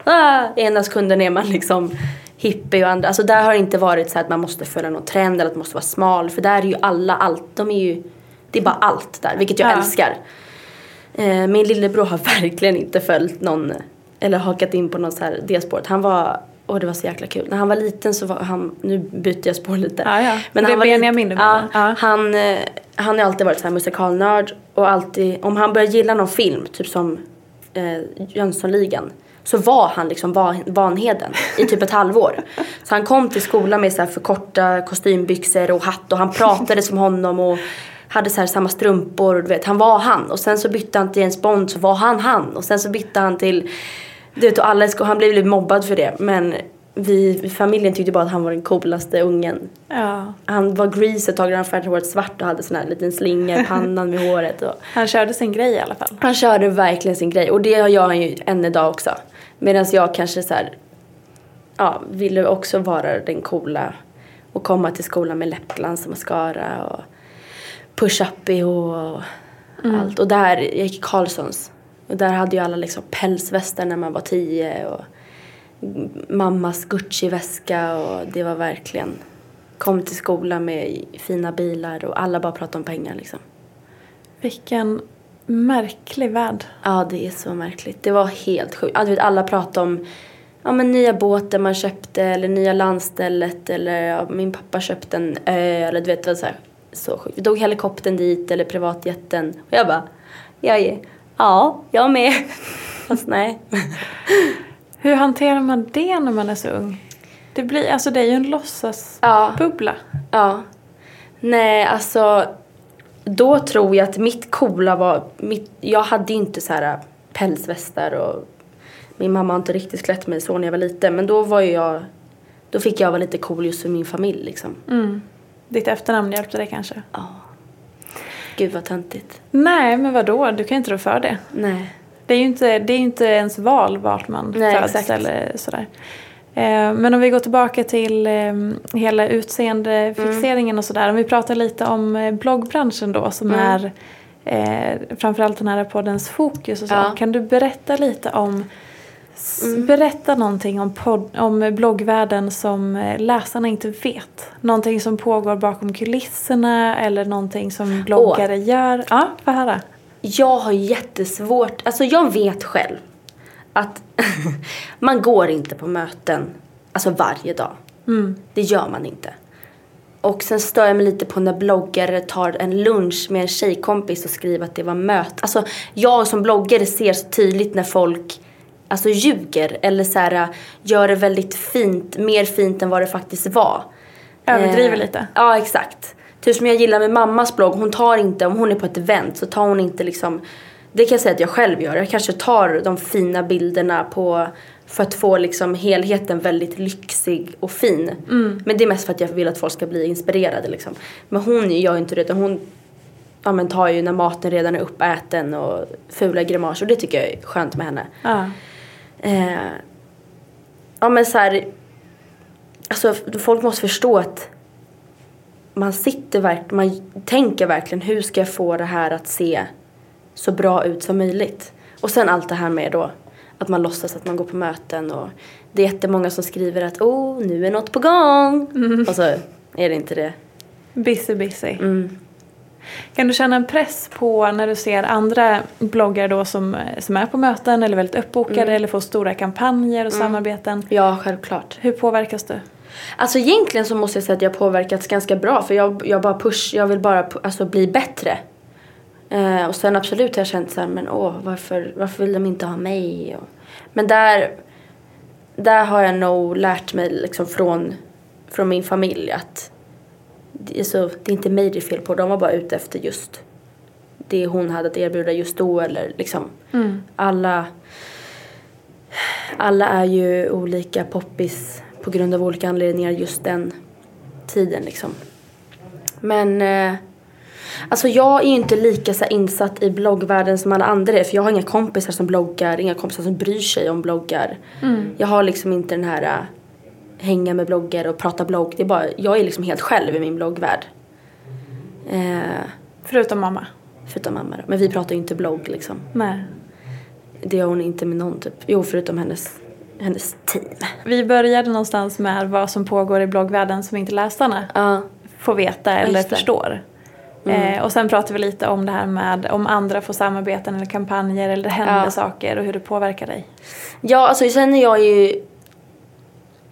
Ah, ena sekunden är man liksom hippie och andra. Alltså där har det inte varit så att man måste följa någon trend eller att man måste vara smal. För där är ju alla allt. De är ju, det är bara allt där, vilket jag Ja. älskar. Eh, min lillebror har verkligen inte följt någon eller hakat in på någon så här det spåret. Han var, åh det var så jäkla kul. När han var liten så var han, nu byter jag spår lite. Ja, ja. Men Det han var Benjamin du ja. Ja. Han, eh, han har alltid varit så här musikalnörd och alltid, om han började gilla någon film, typ som eh, Jönssonligan, så var han liksom van, Vanheden i typ ett halvår. Så han kom till skolan med så för korta kostymbyxor och hatt och han pratade som honom och hade så samma strumpor och du vet, han var han. Och sen så bytte han till James Bond så var han han. Och sen så bytte han till, du vet och alla skolan, han blev lite mobbad för det. Men vi, familjen tyckte bara att han var den coolaste ungen. Ja. Han var grease ett tag han färgade håret svart och hade sån här liten slinga i pannan med håret. Och Han körde sin grej i alla fall. han körde verkligen sin grej och det gör han ju än idag också. Medan jag kanske så här, ja, ville också vara den coola och komma till skolan med läppglans och mascara och push-up och allt. Och där, jag gick i Carlssons och där hade ju alla liksom pälsvästar när man var tio och mammas Gucci-väska och det var verkligen kom till skolan med fina bilar och alla bara pratade om pengar liksom. Vilken märklig värld. Ja, det är så märkligt. Det var helt sjukt. Ja, du vet, alla pratade om ja, men nya båten man köpte eller nya landstället eller ja, min pappa köpte en ö eller du vet, det var så, här, så sjukt. Vi tog helikoptern dit eller privatjätten och jag bara, jag är, ja, jag med. Fast nej. Hur hanterar man det när man är så ung? Det, blir, alltså det är ju en låtsasbubbla. Ja. Ja. Nej, alltså då tror jag att mitt coola var, mitt, jag hade ju inte så här pälsvästar och min mamma har inte riktigt klätt mig så när jag var liten men då var jag, då fick jag vara lite cool just för min familj liksom. Mm. Ditt efternamn hjälpte dig kanske? Ja. Gud vad töntigt. Nej, men vadå? Du kan ju inte rå för det. Nej. Det är ju inte, det är inte ens val vart man Nej, föds exakt. eller sådär. Eh, Men om vi går tillbaka till eh, hela utseendefixeringen och sådär. Om vi pratar lite om eh, bloggbranschen då som Mm. är eh, framförallt den här poddens fokus och så. Ja. Kan du berätta lite om Mm. Berätta någonting om, podd, om bloggvärlden som läsarna inte vet. Någonting som pågår bakom kulisserna eller någonting som bloggare gör. Ja, få höra. Jag har jättesvårt, alltså jag vet själv att man går inte på möten alltså varje dag. Det gör man inte. Och sen stör jag mig lite på när bloggare tar en lunch med en tjejkompis och skriver att det var möte. Alltså jag som bloggare ser så tydligt när folk alltså ljuger eller så här, gör det väldigt fint, mer fint än vad det faktiskt var. Överdriver Eh, lite. Ja, exakt. Typ som jag gillar med mammas blogg, hon tar inte, om hon är på ett event så tar hon inte liksom, det kan jag säga att jag själv gör, jag kanske tar de fina bilderna på, för att få liksom helheten väldigt lyxig och fin. Men det är mest för att jag vill att folk ska bli inspirerade liksom. Men hon gör ju inte det, utan hon ja, men tar ju när maten redan är uppäten och fula grimaser och det tycker jag är skönt med henne. Ja. Eh, ja men så här, alltså folk måste förstå att man sitter verkligen, man tänker verkligen hur ska jag få det här att se så bra ut som möjligt. Och sen allt det här med då att man låtsas att man går på möten och det är jättemånga som skriver att oh nu är något på gång. Och så är det inte det. Busy, busy. Mm. Kan du känna en press på när du ser andra bloggare då som, som är på möten eller väldigt uppbokade Mm. eller får stora kampanjer och samarbeten? Ja, självklart. Hur påverkas du? Alltså egentligen så måste jag säga att jag påverkats ganska bra för jag, jag bara push, jag vill bara alltså, bli bättre. Eh, och sen absolut har jag känt så här, men åh varför, varför vill de inte ha mig? Och, men där, där har jag nog lärt mig liksom från, från min familj att det är, så, det är inte mig det är fel på, de var bara ute efter just det hon hade att erbjuda just då eller liksom alla alla är ju olika poppis på grund av olika anledningar just den tiden liksom. Men eh, alltså jag är ju inte lika så insatt i bloggvärlden som alla andra är för jag har inga kompisar som bloggar, inga kompisar som bryr sig om bloggar. Jag har liksom inte den här eh, hänga med bloggar och prata blogg. Det är bara, jag är liksom helt själv i min bloggvärld. Eh, Förutom mamma. Förutom mamma då. Men vi pratar ju inte blogg liksom. Nej. Det gör hon inte med någon typ. Jo, förutom hennes, hennes team. Vi började någonstans med vad som pågår i bloggvärlden som inte läsarna Ja. får veta eller förstår. Mm. Eh, och sen pratade vi lite om det här med om andra får samarbeten eller kampanjer eller det händer Ja. saker och hur det påverkar dig. Ja, alltså sen är jag ju...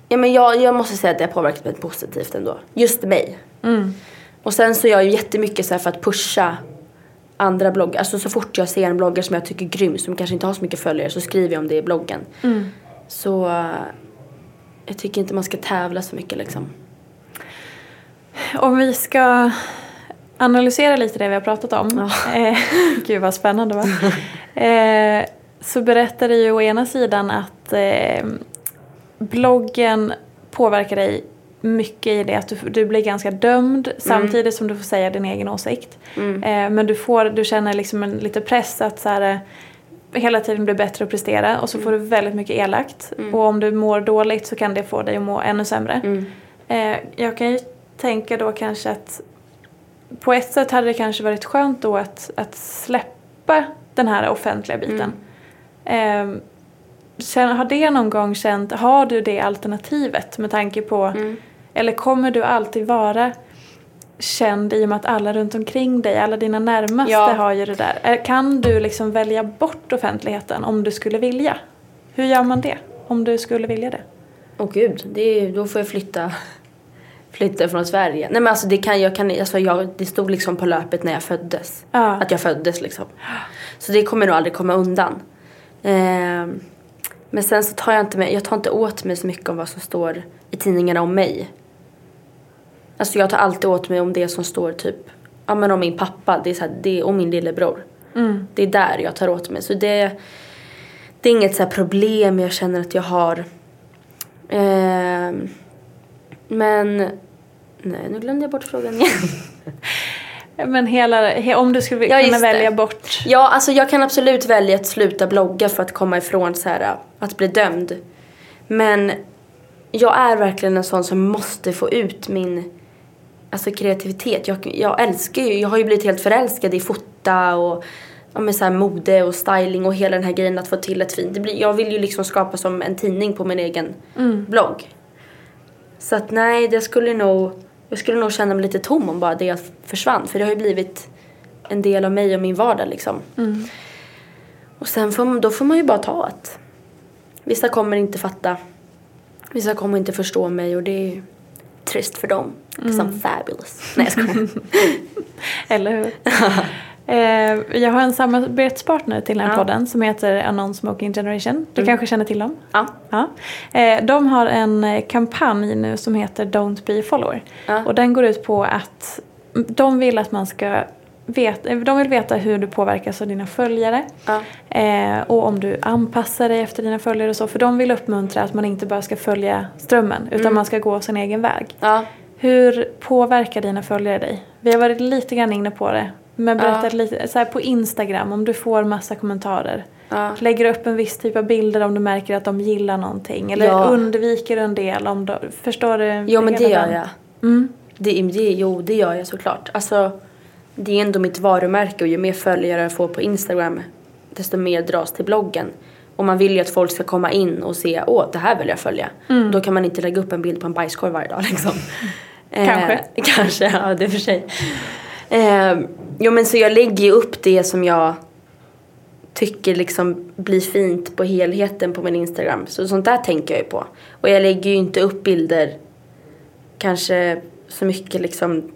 Ja, men jag, jag måste säga att det har påverkat mig positivt ändå. Just mig. Mm. Och sen så är jag ju jättemycket så här för att pusha andra bloggar. Alltså så fort jag ser en bloggare som jag tycker är grym, som kanske inte har så mycket följare, så skriver jag om det i bloggen. Mm. Så eh, jag tycker inte man ska tävla så mycket liksom. Om vi ska analysera lite det vi har pratat om. Eh, gud vad spännande va? Eh, så berättar det ju å ena sidan att eh, bloggen påverkar dig mycket i det att du, du blir ganska dömd samtidigt som du får säga din egen åsikt. Mm. Eh, men du, får, du känner liksom en lite press att så här, hela tiden bli bättre att prestera och så får du väldigt mycket elakt. Och om du mår dåligt så kan det få dig att må ännu sämre. Mm. Eh, jag kan ju tänka då kanske att på ett sätt hade det kanske varit skönt då att, att släppa den här offentliga biten. Eh, känn, har det någon gång känt, har du det alternativet med tanke på, Mm. eller kommer du alltid vara känd i och med att alla runt omkring dig, alla dina närmaste Ja. har ju det där. Eh, Kan du liksom välja bort offentligheten om du skulle vilja? Hur gör man det? Om du skulle vilja det? Åh gud, det är, då får jag flytta, flytta från Sverige. Nej men alltså det kan jag, kan, alltså jag, det stod liksom på löpet när jag föddes. Ja. Att jag föddes liksom. Så det kommer nog aldrig komma undan. Ehm, men sen så tar jag inte med, jag tar inte åt mig så mycket om vad som står i tidningarna om mig. Alltså jag tar alltid åt mig om det som står typ, ja men om min pappa, det är så här, det, och min lillebror. Mm. Det är där jag tar åt mig. Så det, det är inget så problem jag känner att jag har. Ehm, men, nej nu glömde jag bort frågan igen. Men hela, he, om du skulle Ja, kunna det. välja bort Ja, alltså jag kan absolut välja att sluta blogga för att komma ifrån så här, att bli dömd. Men jag är verkligen en sån som måste få ut min alltså, kreativitet. Jag, jag älskar ju, jag har ju blivit helt förälskad i fota och ja, men så här, mode och styling och hela den här grejen att få till ett fint. Det blir, jag vill ju liksom skapa som en tidning på min egen blogg. Så att nej, det skulle nog, jag skulle nog känna mig lite tom om bara det försvann. För det har ju blivit en del av mig och min vardag liksom. Och sen får, då får man ju bara ta att vissa kommer inte fatta. Vissa kommer inte förstå mig och det är trist för dem. Mm. I'm fabulous. Nej jag skojar. Eller hur? eh, jag har en samarbetspartner till den här Ja. podden som heter A Non-Smoking Generation. Du kanske känner till dem? ja. Ja. Eh, de har en eh, kampanj nu som heter Don't be a follower. Ja. Och den går ut på att de vill att man ska veta, de vill veta hur du påverkas av dina följare. Ja. Och om du anpassar dig efter dina följare och så. För de vill uppmuntra att man inte bara ska följa strömmen utan man ska gå sin egen väg. Hur påverkar dina följare dig? Vi har varit lite grann inne på det. Men berätta lite, så här på Instagram om du får massa kommentarer. Ja. Lägger upp en viss typ av bilder om du märker att de gillar någonting. Eller Ja. undviker en del om du, förstår du? Jo men det gör den? jag. Mm. Det, det, jo det gör jag såklart. Alltså det är ändå mitt varumärke och ju mer följare jag får på Instagram desto mer dras till bloggen. Och man vill ju att folk ska komma in och se, åh det här vill jag följa. Då kan man inte lägga upp en bild på en bajskorv varje dag liksom. Kanske. Eh, kanske, ja det är för sig. Eh, jo men så jag lägger ju upp det som jag tycker liksom blir fint på helheten på min Instagram. Så sånt där tänker jag ju på. Och jag lägger ju inte upp bilder kanske så mycket liksom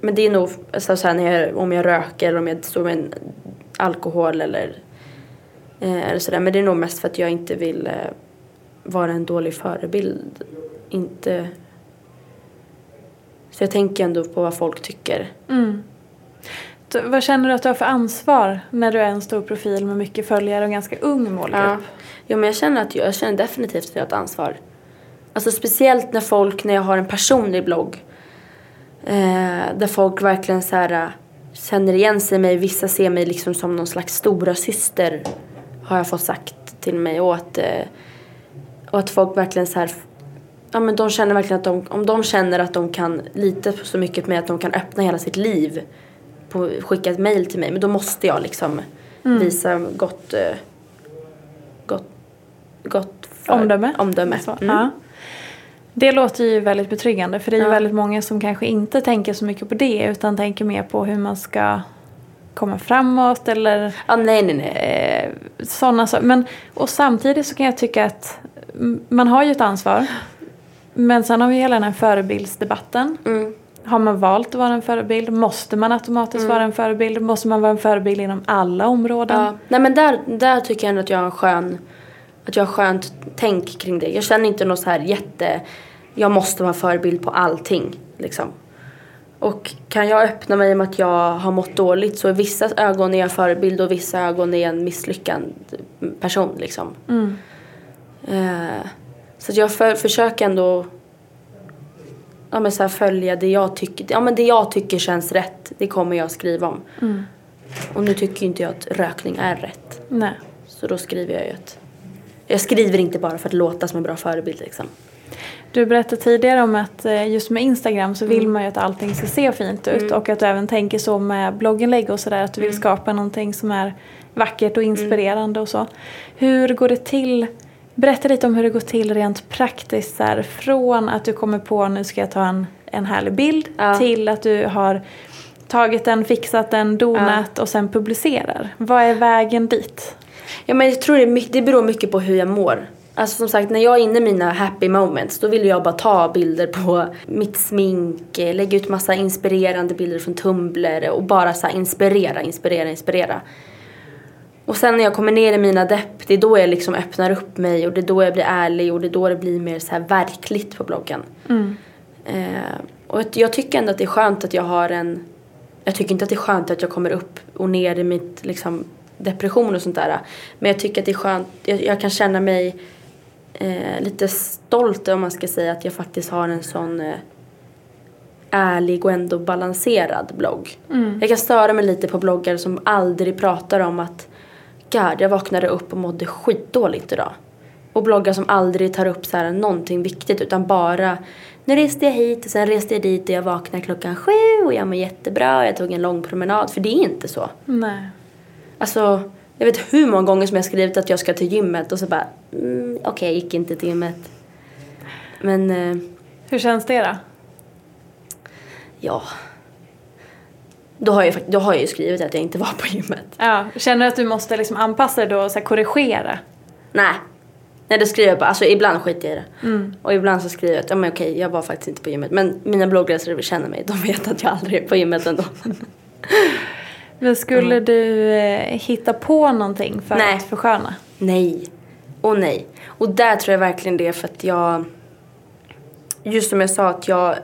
men det är nog alltså, så här, när jag, om jag röker eller om jag står med en alkohol eller, eh, eller sådär. Men det är nog mest för att jag inte vill eh, vara en dålig förebild. Inte... Så jag tänker ändå på vad folk tycker. Mm. Vad känner du att du har för ansvar när du är en stor profil med mycket följare och ganska ung målgrupp? Ja. Jo, men jag känner, att jag, känner definitivt att jag har ett ansvar. Alltså speciellt när folk, när jag har en personlig blogg. Eh, där folk verkligen så här, känner igen sig i mig. Vissa ser mig liksom som någon slags stora syster Har jag fått sagt till mig. Och att, eh, och att folk verkligen så här, Ja men de känner verkligen att de, om de känner att de kan lita så mycket på mig att de kan öppna hela sitt liv på, skicka ett mail till mig men då måste jag liksom visa gott, eh, gott, gott för, Omdöme. omdöme. Så, Mm. ja. Det låter ju väldigt betryggande för det är ju Ja. väldigt många som kanske inte tänker så mycket på det utan tänker mer på hur man ska komma framåt eller Ja, nej, nej, nej. eh, sådana saker. Men, och samtidigt så kan jag tycka att mm, man har ju ett ansvar. Men sen har vi hela den här förebildsdebatten. Mm. Har man valt att vara en förebild? Måste man automatiskt vara en förebild? Måste man vara en förebild inom alla områden? Ja. Nej men där, där tycker jag ändå att jag har en skön, att jag har skönt tänk kring det. Jag känner inte något så här jätte, jag måste vara förebild på allting liksom. Och kan jag öppna mig med att jag har mått dåligt så i vissa ögon är jag förebild och i vissa ögon är jag en misslyckad person liksom. Mm. Eh, så jag för, försöker ändå ja, men så här, följa det jag, tycker, ja, men det jag tycker känns rätt. Det kommer jag skriva om. Mm. Och nu tycker inte jag att rökning är rätt. Nej. Så då skriver jag ju att jag skriver inte bara för att låta som en bra förebild liksom. Du berättade tidigare om att eh, just med Instagram så vill man ju att allting ska se fint ut och att du även tänker så med blogginlägg och sådär att du vill skapa någonting som är vackert och inspirerande och så. Hur går det till? Berätta lite om hur det går till rent praktiskt så här, från att du kommer på nu ska jag ta en, en härlig bild Ja. till att du har tagit den, fixat den, donat och sen publicerar. Vad är vägen dit? Ja men jag tror det, det beror mycket på hur jag mår. Alltså som sagt när jag är inne i mina happy moments då vill jag bara ta bilder på mitt smink, eh, lägga ut massa inspirerande bilder från Tumblr och bara så inspirera, inspirera, inspirera. Och sen när jag kommer ner i mina depp, det är då jag liksom öppnar upp mig och det är då jag blir ärlig och det är då det blir mer så här verkligt på bloggen. Eh, och jag tycker ändå att det är skönt att jag har en... Jag tycker inte att det är skönt att jag kommer upp och ner i mitt liksom, depression och sånt där. Men jag tycker att det är skönt, jag, jag kan känna mig eh, lite stolt om man ska säga att jag faktiskt har en sån eh, ärlig och ändå balanserad blogg. Jag kan störa mig lite på bloggar som aldrig pratar om att God, jag vaknade upp och mådde skitdåligt idag. Och bloggar som aldrig tar upp så här någonting viktigt utan bara nu reste jag hit och sen reste jag dit och jag vaknade klockan sju och jag mår jättebra och jag tog en lång promenad. För det är inte så. Nej. Alltså, jag vet hur många gånger som jag skrivit att jag ska till gymmet och så bara mm, okej, jag gick inte till gymmet. Men eh, Hur känns det då? ja. Då har, jag, då har jag ju skrivit att jag inte var på gymmet. Ja, känner du att du måste liksom anpassa dig då och så korrigera? Nej. Nej, det skriver jag bara. Alltså ibland skiter jag i det. Och ibland så skriver jag att ja, men okej, jag var faktiskt inte på gymmet. Men mina bloggläsare känner mig. De vet att jag aldrig är på gymmet ändå. Men skulle du eh, hitta på någonting för Nej. att försköna? Nej. Och nej. Och där tror jag verkligen det för att jag... Just som jag sa att jag...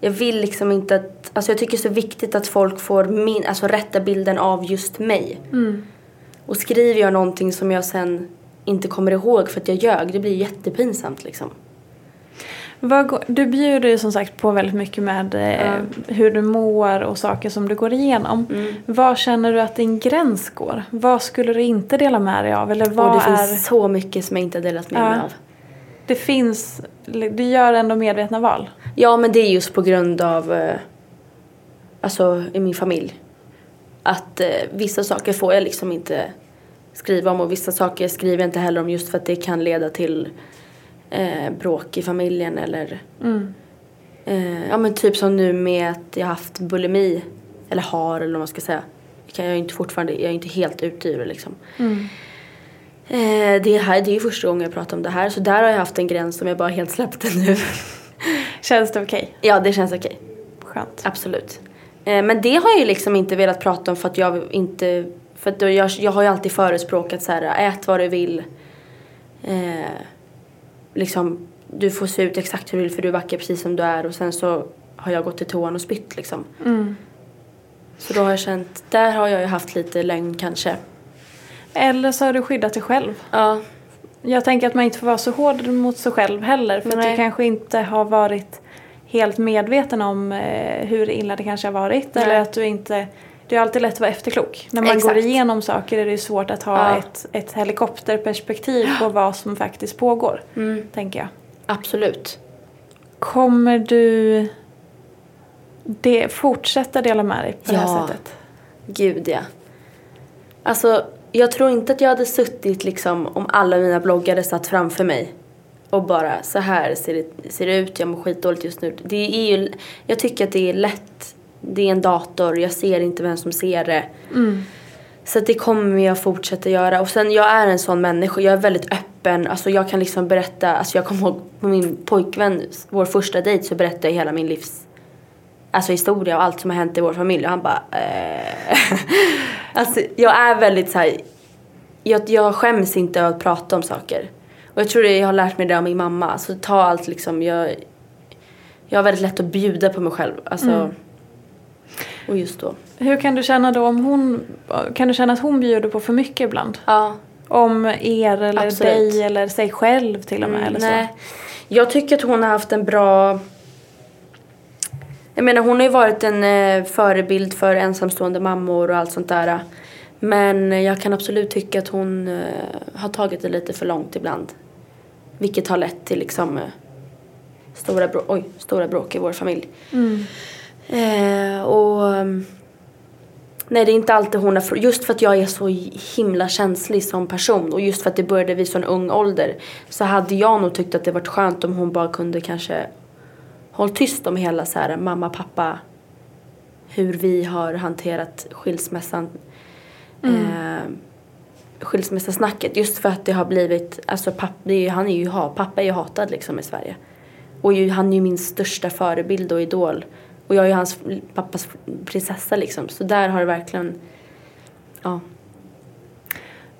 Jag vill liksom inte att... Alltså jag tycker det är så viktigt att folk får min, alltså rätta bilden av just mig. Och skriver jag någonting som jag sen inte kommer ihåg för att jag ljög, det blir jättepinsamt liksom. Går, du bjuder ju som sagt på väldigt mycket med eh, hur du mår och saker som du går igenom. Mm. Var känner du att din gräns går? Vad skulle du inte dela med dig av? Eller vad och det är... finns så mycket som jag inte har delat med Ja. mig av. Det finns... Du gör ändå medvetna val. Ja, men det är just på grund av, eh, alltså i min familj. Att eh, vissa saker får jag liksom inte skriva om och vissa saker skriver jag inte heller om just för att det kan leda till eh, bråk i familjen eller eh, ja men typ som nu med att jag haft bulimi eller har eller vad man ska säga. Jag är inte fortfarande, jag är inte helt ute ur det liksom. Eh, det, här, det är ju första gången jag pratar om det här så där har jag haft en gräns som jag bara helt släppte nu. Känns det okej? ja det känns okej. Skönt. Absolut. Eh, men det har jag ju liksom inte velat prata om för att jag inte... För att jag, jag har ju alltid förespråkat så här, ät vad du vill. Eh, liksom, du får se ut exakt hur du vill för du är vacker precis som du är och sen så har jag gått till toan och spytt liksom. Så då har jag känt, där har jag ju haft lite lögn kanske. Eller så har du skyddat dig själv. Ja, Jag tänker att man inte får vara så hård mot sig själv heller. För att du kanske inte har varit helt medveten om eh, hur illa det kanske har varit. Nej. Eller att du inte... Det är alltid lätt att vara efterklok. När man Exakt. går igenom saker är det svårt att ha Ja. ett, ett helikopterperspektiv på vad som faktiskt pågår. Mm. Tänker jag. absolut. Kommer du det, fortsätta dela med dig på det här Ja. sättet. Gud ja. Alltså, jag tror inte att jag hade suttit liksom om alla mina bloggare satt framför mig och bara så här ser det, ser det ut, jag mår skitdåligt just nu. Det är ju, jag tycker att det är lätt. Det är en dator, jag ser inte vem som ser det. Så att det kommer jag fortsätta göra. Och sen jag är en sån människa, jag är väldigt öppen. Alltså jag kan liksom berätta, alltså jag kommer ihåg på min pojkvän, vår första dejt så berättade jag hela min livs alltså historia och allt som har hänt i vår familj och han bara eh. Alltså jag är väldigt så här, jag, jag skäms inte över att prata om saker. Och jag tror det, jag har lärt mig det av min mamma. Alltså ta allt liksom, jag, jag har väldigt lätt att bjuda på mig själv. Alltså, och just då. Hur kan du känna då om hon, kan du känna att hon bjuder på för mycket ibland? Ja. Om er eller Absolut. dig eller sig själv till och med Mm, eller nej. så? Jag tycker att hon har haft en bra... Jag menar hon har ju varit en eh, förebild för ensamstående mammor och allt sånt där. Men jag kan absolut tycka att hon eh, har tagit det lite för långt ibland. Vilket har lett till liksom eh, stora, brå- oj, stora bråk i vår familj. Eh, och um, Nej det är inte alltid hon har, just för att jag är så himla känslig som person och just för att det började vid så en ung ålder så hade jag nog tyckt att det varit skönt om hon bara kunde kanske hålla tyst om hela så här mamma, pappa hur vi har hanterat skilsmässan eh, skilsmässasnacket. Just för att det har blivit, alltså papp, är ju, han är ju, ha- pappa är ju hatad liksom i Sverige. Och ju, han är ju min största förebild och idol. Och jag är ju hans pappas prinsessa liksom. Så där har det verkligen ja.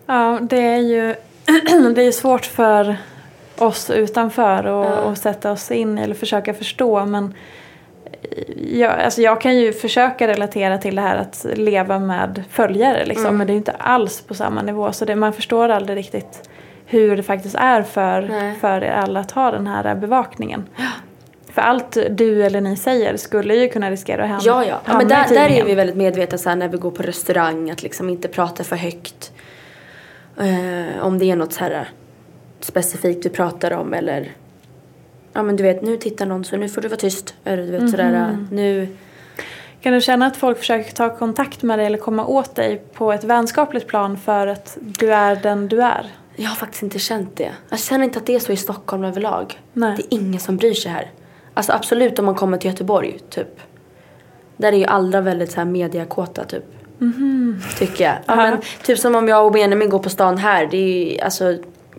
Ja, det är ju det är ju svårt för oss utanför att Ja. att sätta oss in eller försöka förstå men jag, alltså jag kan ju försöka relatera till det här att leva med följare liksom, Mm. men det är inte alls på samma nivå så det, man förstår aldrig riktigt hur det faktiskt är för, Nej. för er alla att ha den här bevakningen. För allt du eller ni säger skulle ju kunna riskera att hända. Ja, ja. ja hamna men där, där är vi väldigt medvetna så här, när vi går på restaurang att liksom inte prata för högt. Eh, om det är något så här specifikt du pratar om eller ja men du vet nu tittar någon så nu får du vara tyst. Eller du vet sådär Mhm. eh, nu. Kan du känna att folk försöker ta kontakt med dig eller komma åt dig på ett vänskapligt plan för att du är den du är? Jag har faktiskt inte känt det. Jag känner inte att det är så i Stockholm överlag. Nej. Det är ingen som bryr sig här. Alltså absolut om man kommer till Göteborg typ. Där är ju alla väldigt så här mediakåta typ. Tycker jag. Ja, Ja. men, typ som om jag och Benjamin går på stan här. Det är ju, alltså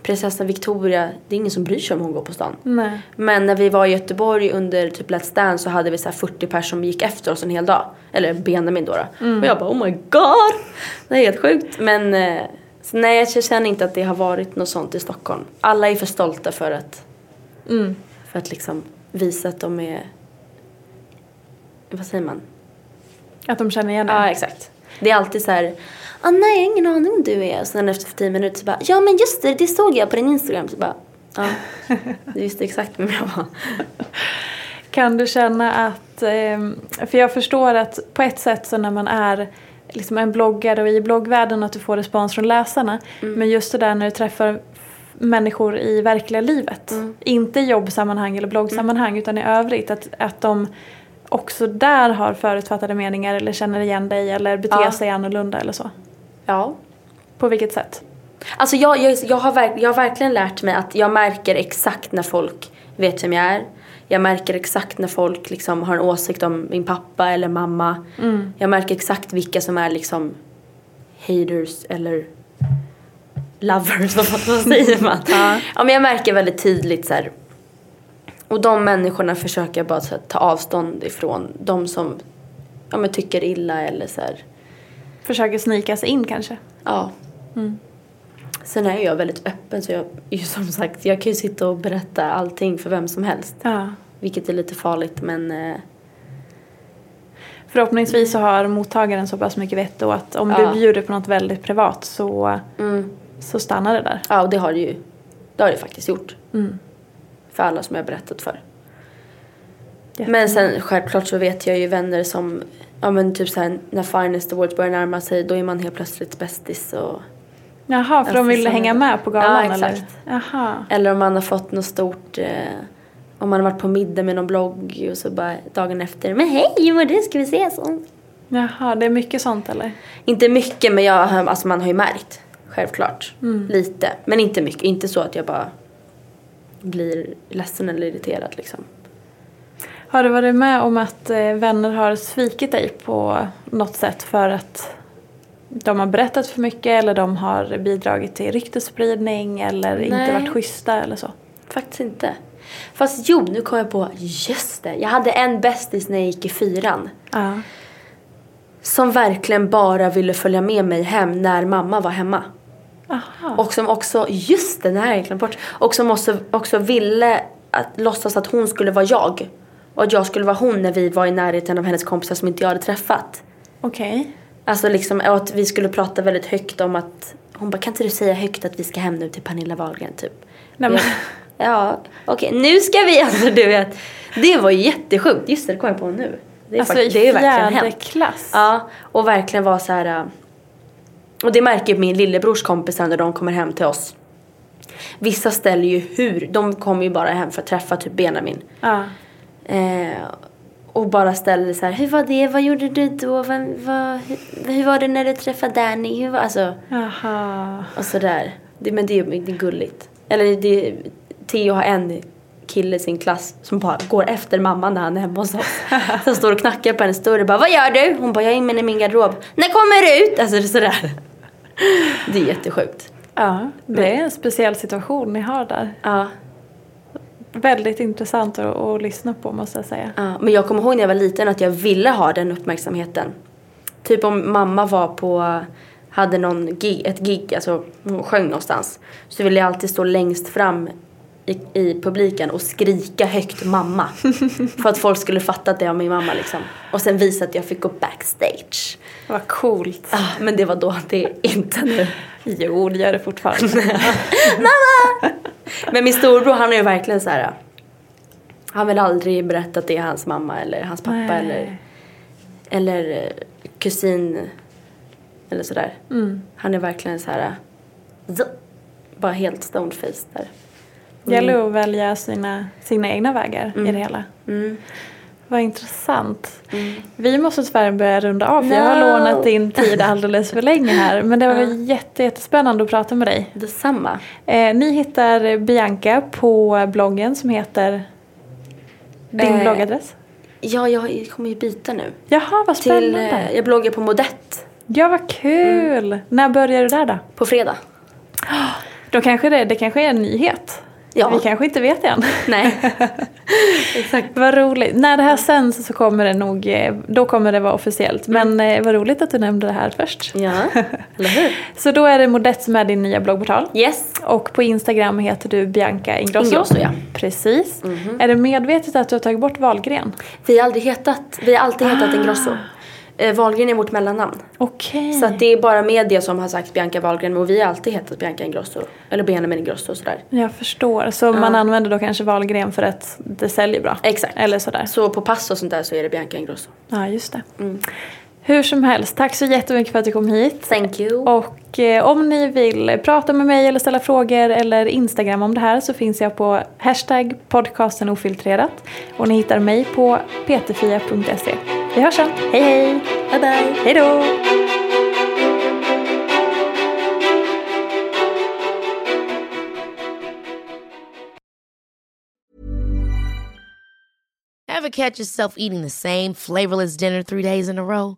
prinsessan Victoria, det är ingen som bryr sig om hon går på stan. Nej. Men när vi var i Göteborg under typ Let's Dance så hade vi så här 40 personer som gick efter oss en hel dag. Eller Benjamin då. då. Och jag bara oh my god! Det är helt sjukt. Men eh, nej jag känner inte att det har varit något sånt i Stockholm. Alla är för stolta för att, Mm. för att liksom visa att de är, vad säger man? Att de känner igen dig? Ja exakt. Det är alltid så här, ah, nej jag har ingen aning om du är. Och sen efter 10 minuter så bara, ja men just det, det såg jag på din Instagram. Så bara, ja. Du visste exakt vem jag var. Kan du känna att, ehm, för jag förstår att på ett sätt så när man är liksom en bloggare och i bloggvärlden att du får respons från läsarna. Mm. Men just det där när du träffar människor i verkliga livet. Mm. Inte i jobbsammanhang eller bloggsammanhang utan i övrigt. Att, att de också där har förutfattade meningar eller känner igen dig eller beter Ja. sig annorlunda eller så. Ja. På vilket sätt? Alltså jag, jag, jag, har verk, jag har verkligen lärt mig att jag märker exakt när folk vet vem jag är. Jag märker exakt när folk liksom har en åsikt om min pappa eller mamma. Jag märker exakt vilka som är liksom haters eller lovers, vad, vad säger man? ja. men jag märker väldigt tydligt så här. Och de människorna försöker jag bara här, ta avstånd ifrån. De som ja, men tycker illa eller så här. Försöker snika sig in kanske? Ja. Sen är jag väldigt öppen så jag, som sagt, jag kan ju sitta och berätta allting för vem som helst. Ja. Vilket är lite farligt men eh, Förhoppningsvis så har mottagaren så pass mycket vett då att om Ja. du bjuder på något väldigt privat så, mm, så stannar det där. ja och det har det ju. Det har det faktiskt gjort. Mm. För alla som jag har berättat för. Jätte- Men sen självklart så vet jag ju vänner som, ja men typ såhär när Finest Awards börjar närma sig då är man helt plötsligt bästis och Jaha, för de Alltså, vill hänga med på galan Ja, eller? exakt. Jaha. Eller om man har fått något stort, eh, om man har varit på middag med någon blogg och så bara dagen efter, men hej hur mår du, ska vi ses? Och, Jaha, det är mycket sånt eller? inte mycket men jag, alltså man har ju märkt, självklart. Lite, men inte mycket. Inte så att jag bara blir ledsen eller irriterad liksom. Har du varit med om att eh, vänner har svikit dig på något sätt för att de har berättat för mycket eller de har bidragit till ryktesspridning eller inte Nej. varit schyssta eller så? Faktiskt inte. Fast jo, nu kom jag på, just det. Jag hade en bästis när jag gick i fyran. Ja. Som verkligen bara ville följa med mig hem när mamma var hemma. Aha. Och som också, just det, det här har jag glömt bort. Och som också, också ville att, låtsas att hon skulle vara jag. Och att jag skulle vara hon när vi var i närheten av hennes kompisar som inte jag hade träffat. Okej. Alltså liksom, och att vi skulle prata väldigt högt om att hon bara, kan inte du säga högt att vi ska hem nu till Pernilla Wahlgren typ? Nej, men, Ja, okej nu ska vi, alltså du vet. Det var ju jättesjukt, just det, det kom jag på nu. Det är, alltså fakt- det är verkligen hänt. klass? Ja, och verkligen vara så här. äh, Och det märker ju min lillebrors kompisar när de kommer hem till oss. Vissa ställer ju hur, de kommer ju bara hem för att träffa typ Benjamin. Ja. Eh, och bara ställer så här, hur var det, vad gjorde du då, vad, vad, hur, hur var det när du träffade Danny, hur var, alltså, Jaha. och sådär. Men det är, det är gulligt. Eller det, Theo har en kille i sin klass som bara går efter mamman när han är hemma hos oss. Som står och knackar på hennes dörr och bara, vad gör du? Hon bara, jag är inne i min garderob. När kommer du ut? Alltså det är sådär. Det är jättesjukt. Ja, det är en speciell situation ni har där. Ja, Väldigt intressant att, att lyssna på måste jag säga. ja. Men jag kommer ihåg när jag var liten att jag ville ha den uppmärksamheten. Typ om mamma var på, hade någon gig, ett gig, alltså hon sjöng någonstans. Så ville jag alltid stå längst fram i, i publiken och skrika högt mamma. för att folk skulle fatta att det var min mamma liksom. Och sen visa att jag fick gå backstage. Vad coolt. Ah, men det var då, det är inte nu. Jo, det gör det fortfarande. Men min storbror han är ju verkligen så här. Han vill aldrig berätta att det är hans mamma eller hans pappa Nej. eller, eller eh, kusin eller sådär. Mm. Han är verkligen så här. Bara helt stonefaced där. gäller att välja sina, sina egna vägar i det hela. Mm. Vad intressant. Vi måste tyvärr börja runda av för jag har No. lånat din tid alldeles för länge här. Men det var jätte, jättespännande att prata med dig. Detsamma. Eh, ni hittar Bianca på bloggen som heter din Eh, bloggadress. Ja, jag kommer ju byta nu. Jaha, vad Till, spännande. eh, jag bloggar på Modett Ja, vad kul. När börjar du där då? på fredag. Då kanske det, det kanske är en nyhet. Ja. Vi kanske inte vet än. Nej. Exakt. Vad roligt. När det här sänds så kommer det nog, eh, då kommer det vara officiellt. Men eh, vad roligt att du nämnde det här först. Ja, eller hur? Så då är det Modett som är din nya bloggportal. Yes. Och på Instagram heter du Bianca Ingrosso. Ingrosso, ja. Precis. Är det medvetet att du har tagit bort Wahlgren? Vi har aldrig hetat, vi har alltid hetat Ingrosso. Eh, Wahlgren är vårt mellannamn. Okej. Så att det är bara media som har sagt Bianca Wahlgren och vi har alltid hetat Bianca Ingrosso. Eller Benjamin Ingrosso och sådär. Jag förstår. Så man använder då kanske Wahlgren för att det säljer bra? Exakt. Eller sådär. Så på pass och sånt där så är det Bianca Ingrosso. Ja, just det. Mm. Hur som helst, tack så jättemycket för att du kom hit. Thank you. Och eh, om ni vill prata med mig eller ställa frågor eller Instagram om det här så finns jag på hashtag podcasten ofiltrerat. Och ni hittar mig på peterfia.se. Vi hörs sen. Hej hej! Bye bye. Hej då! Ever catch yourself eating the same flavorless dinner three days in a row?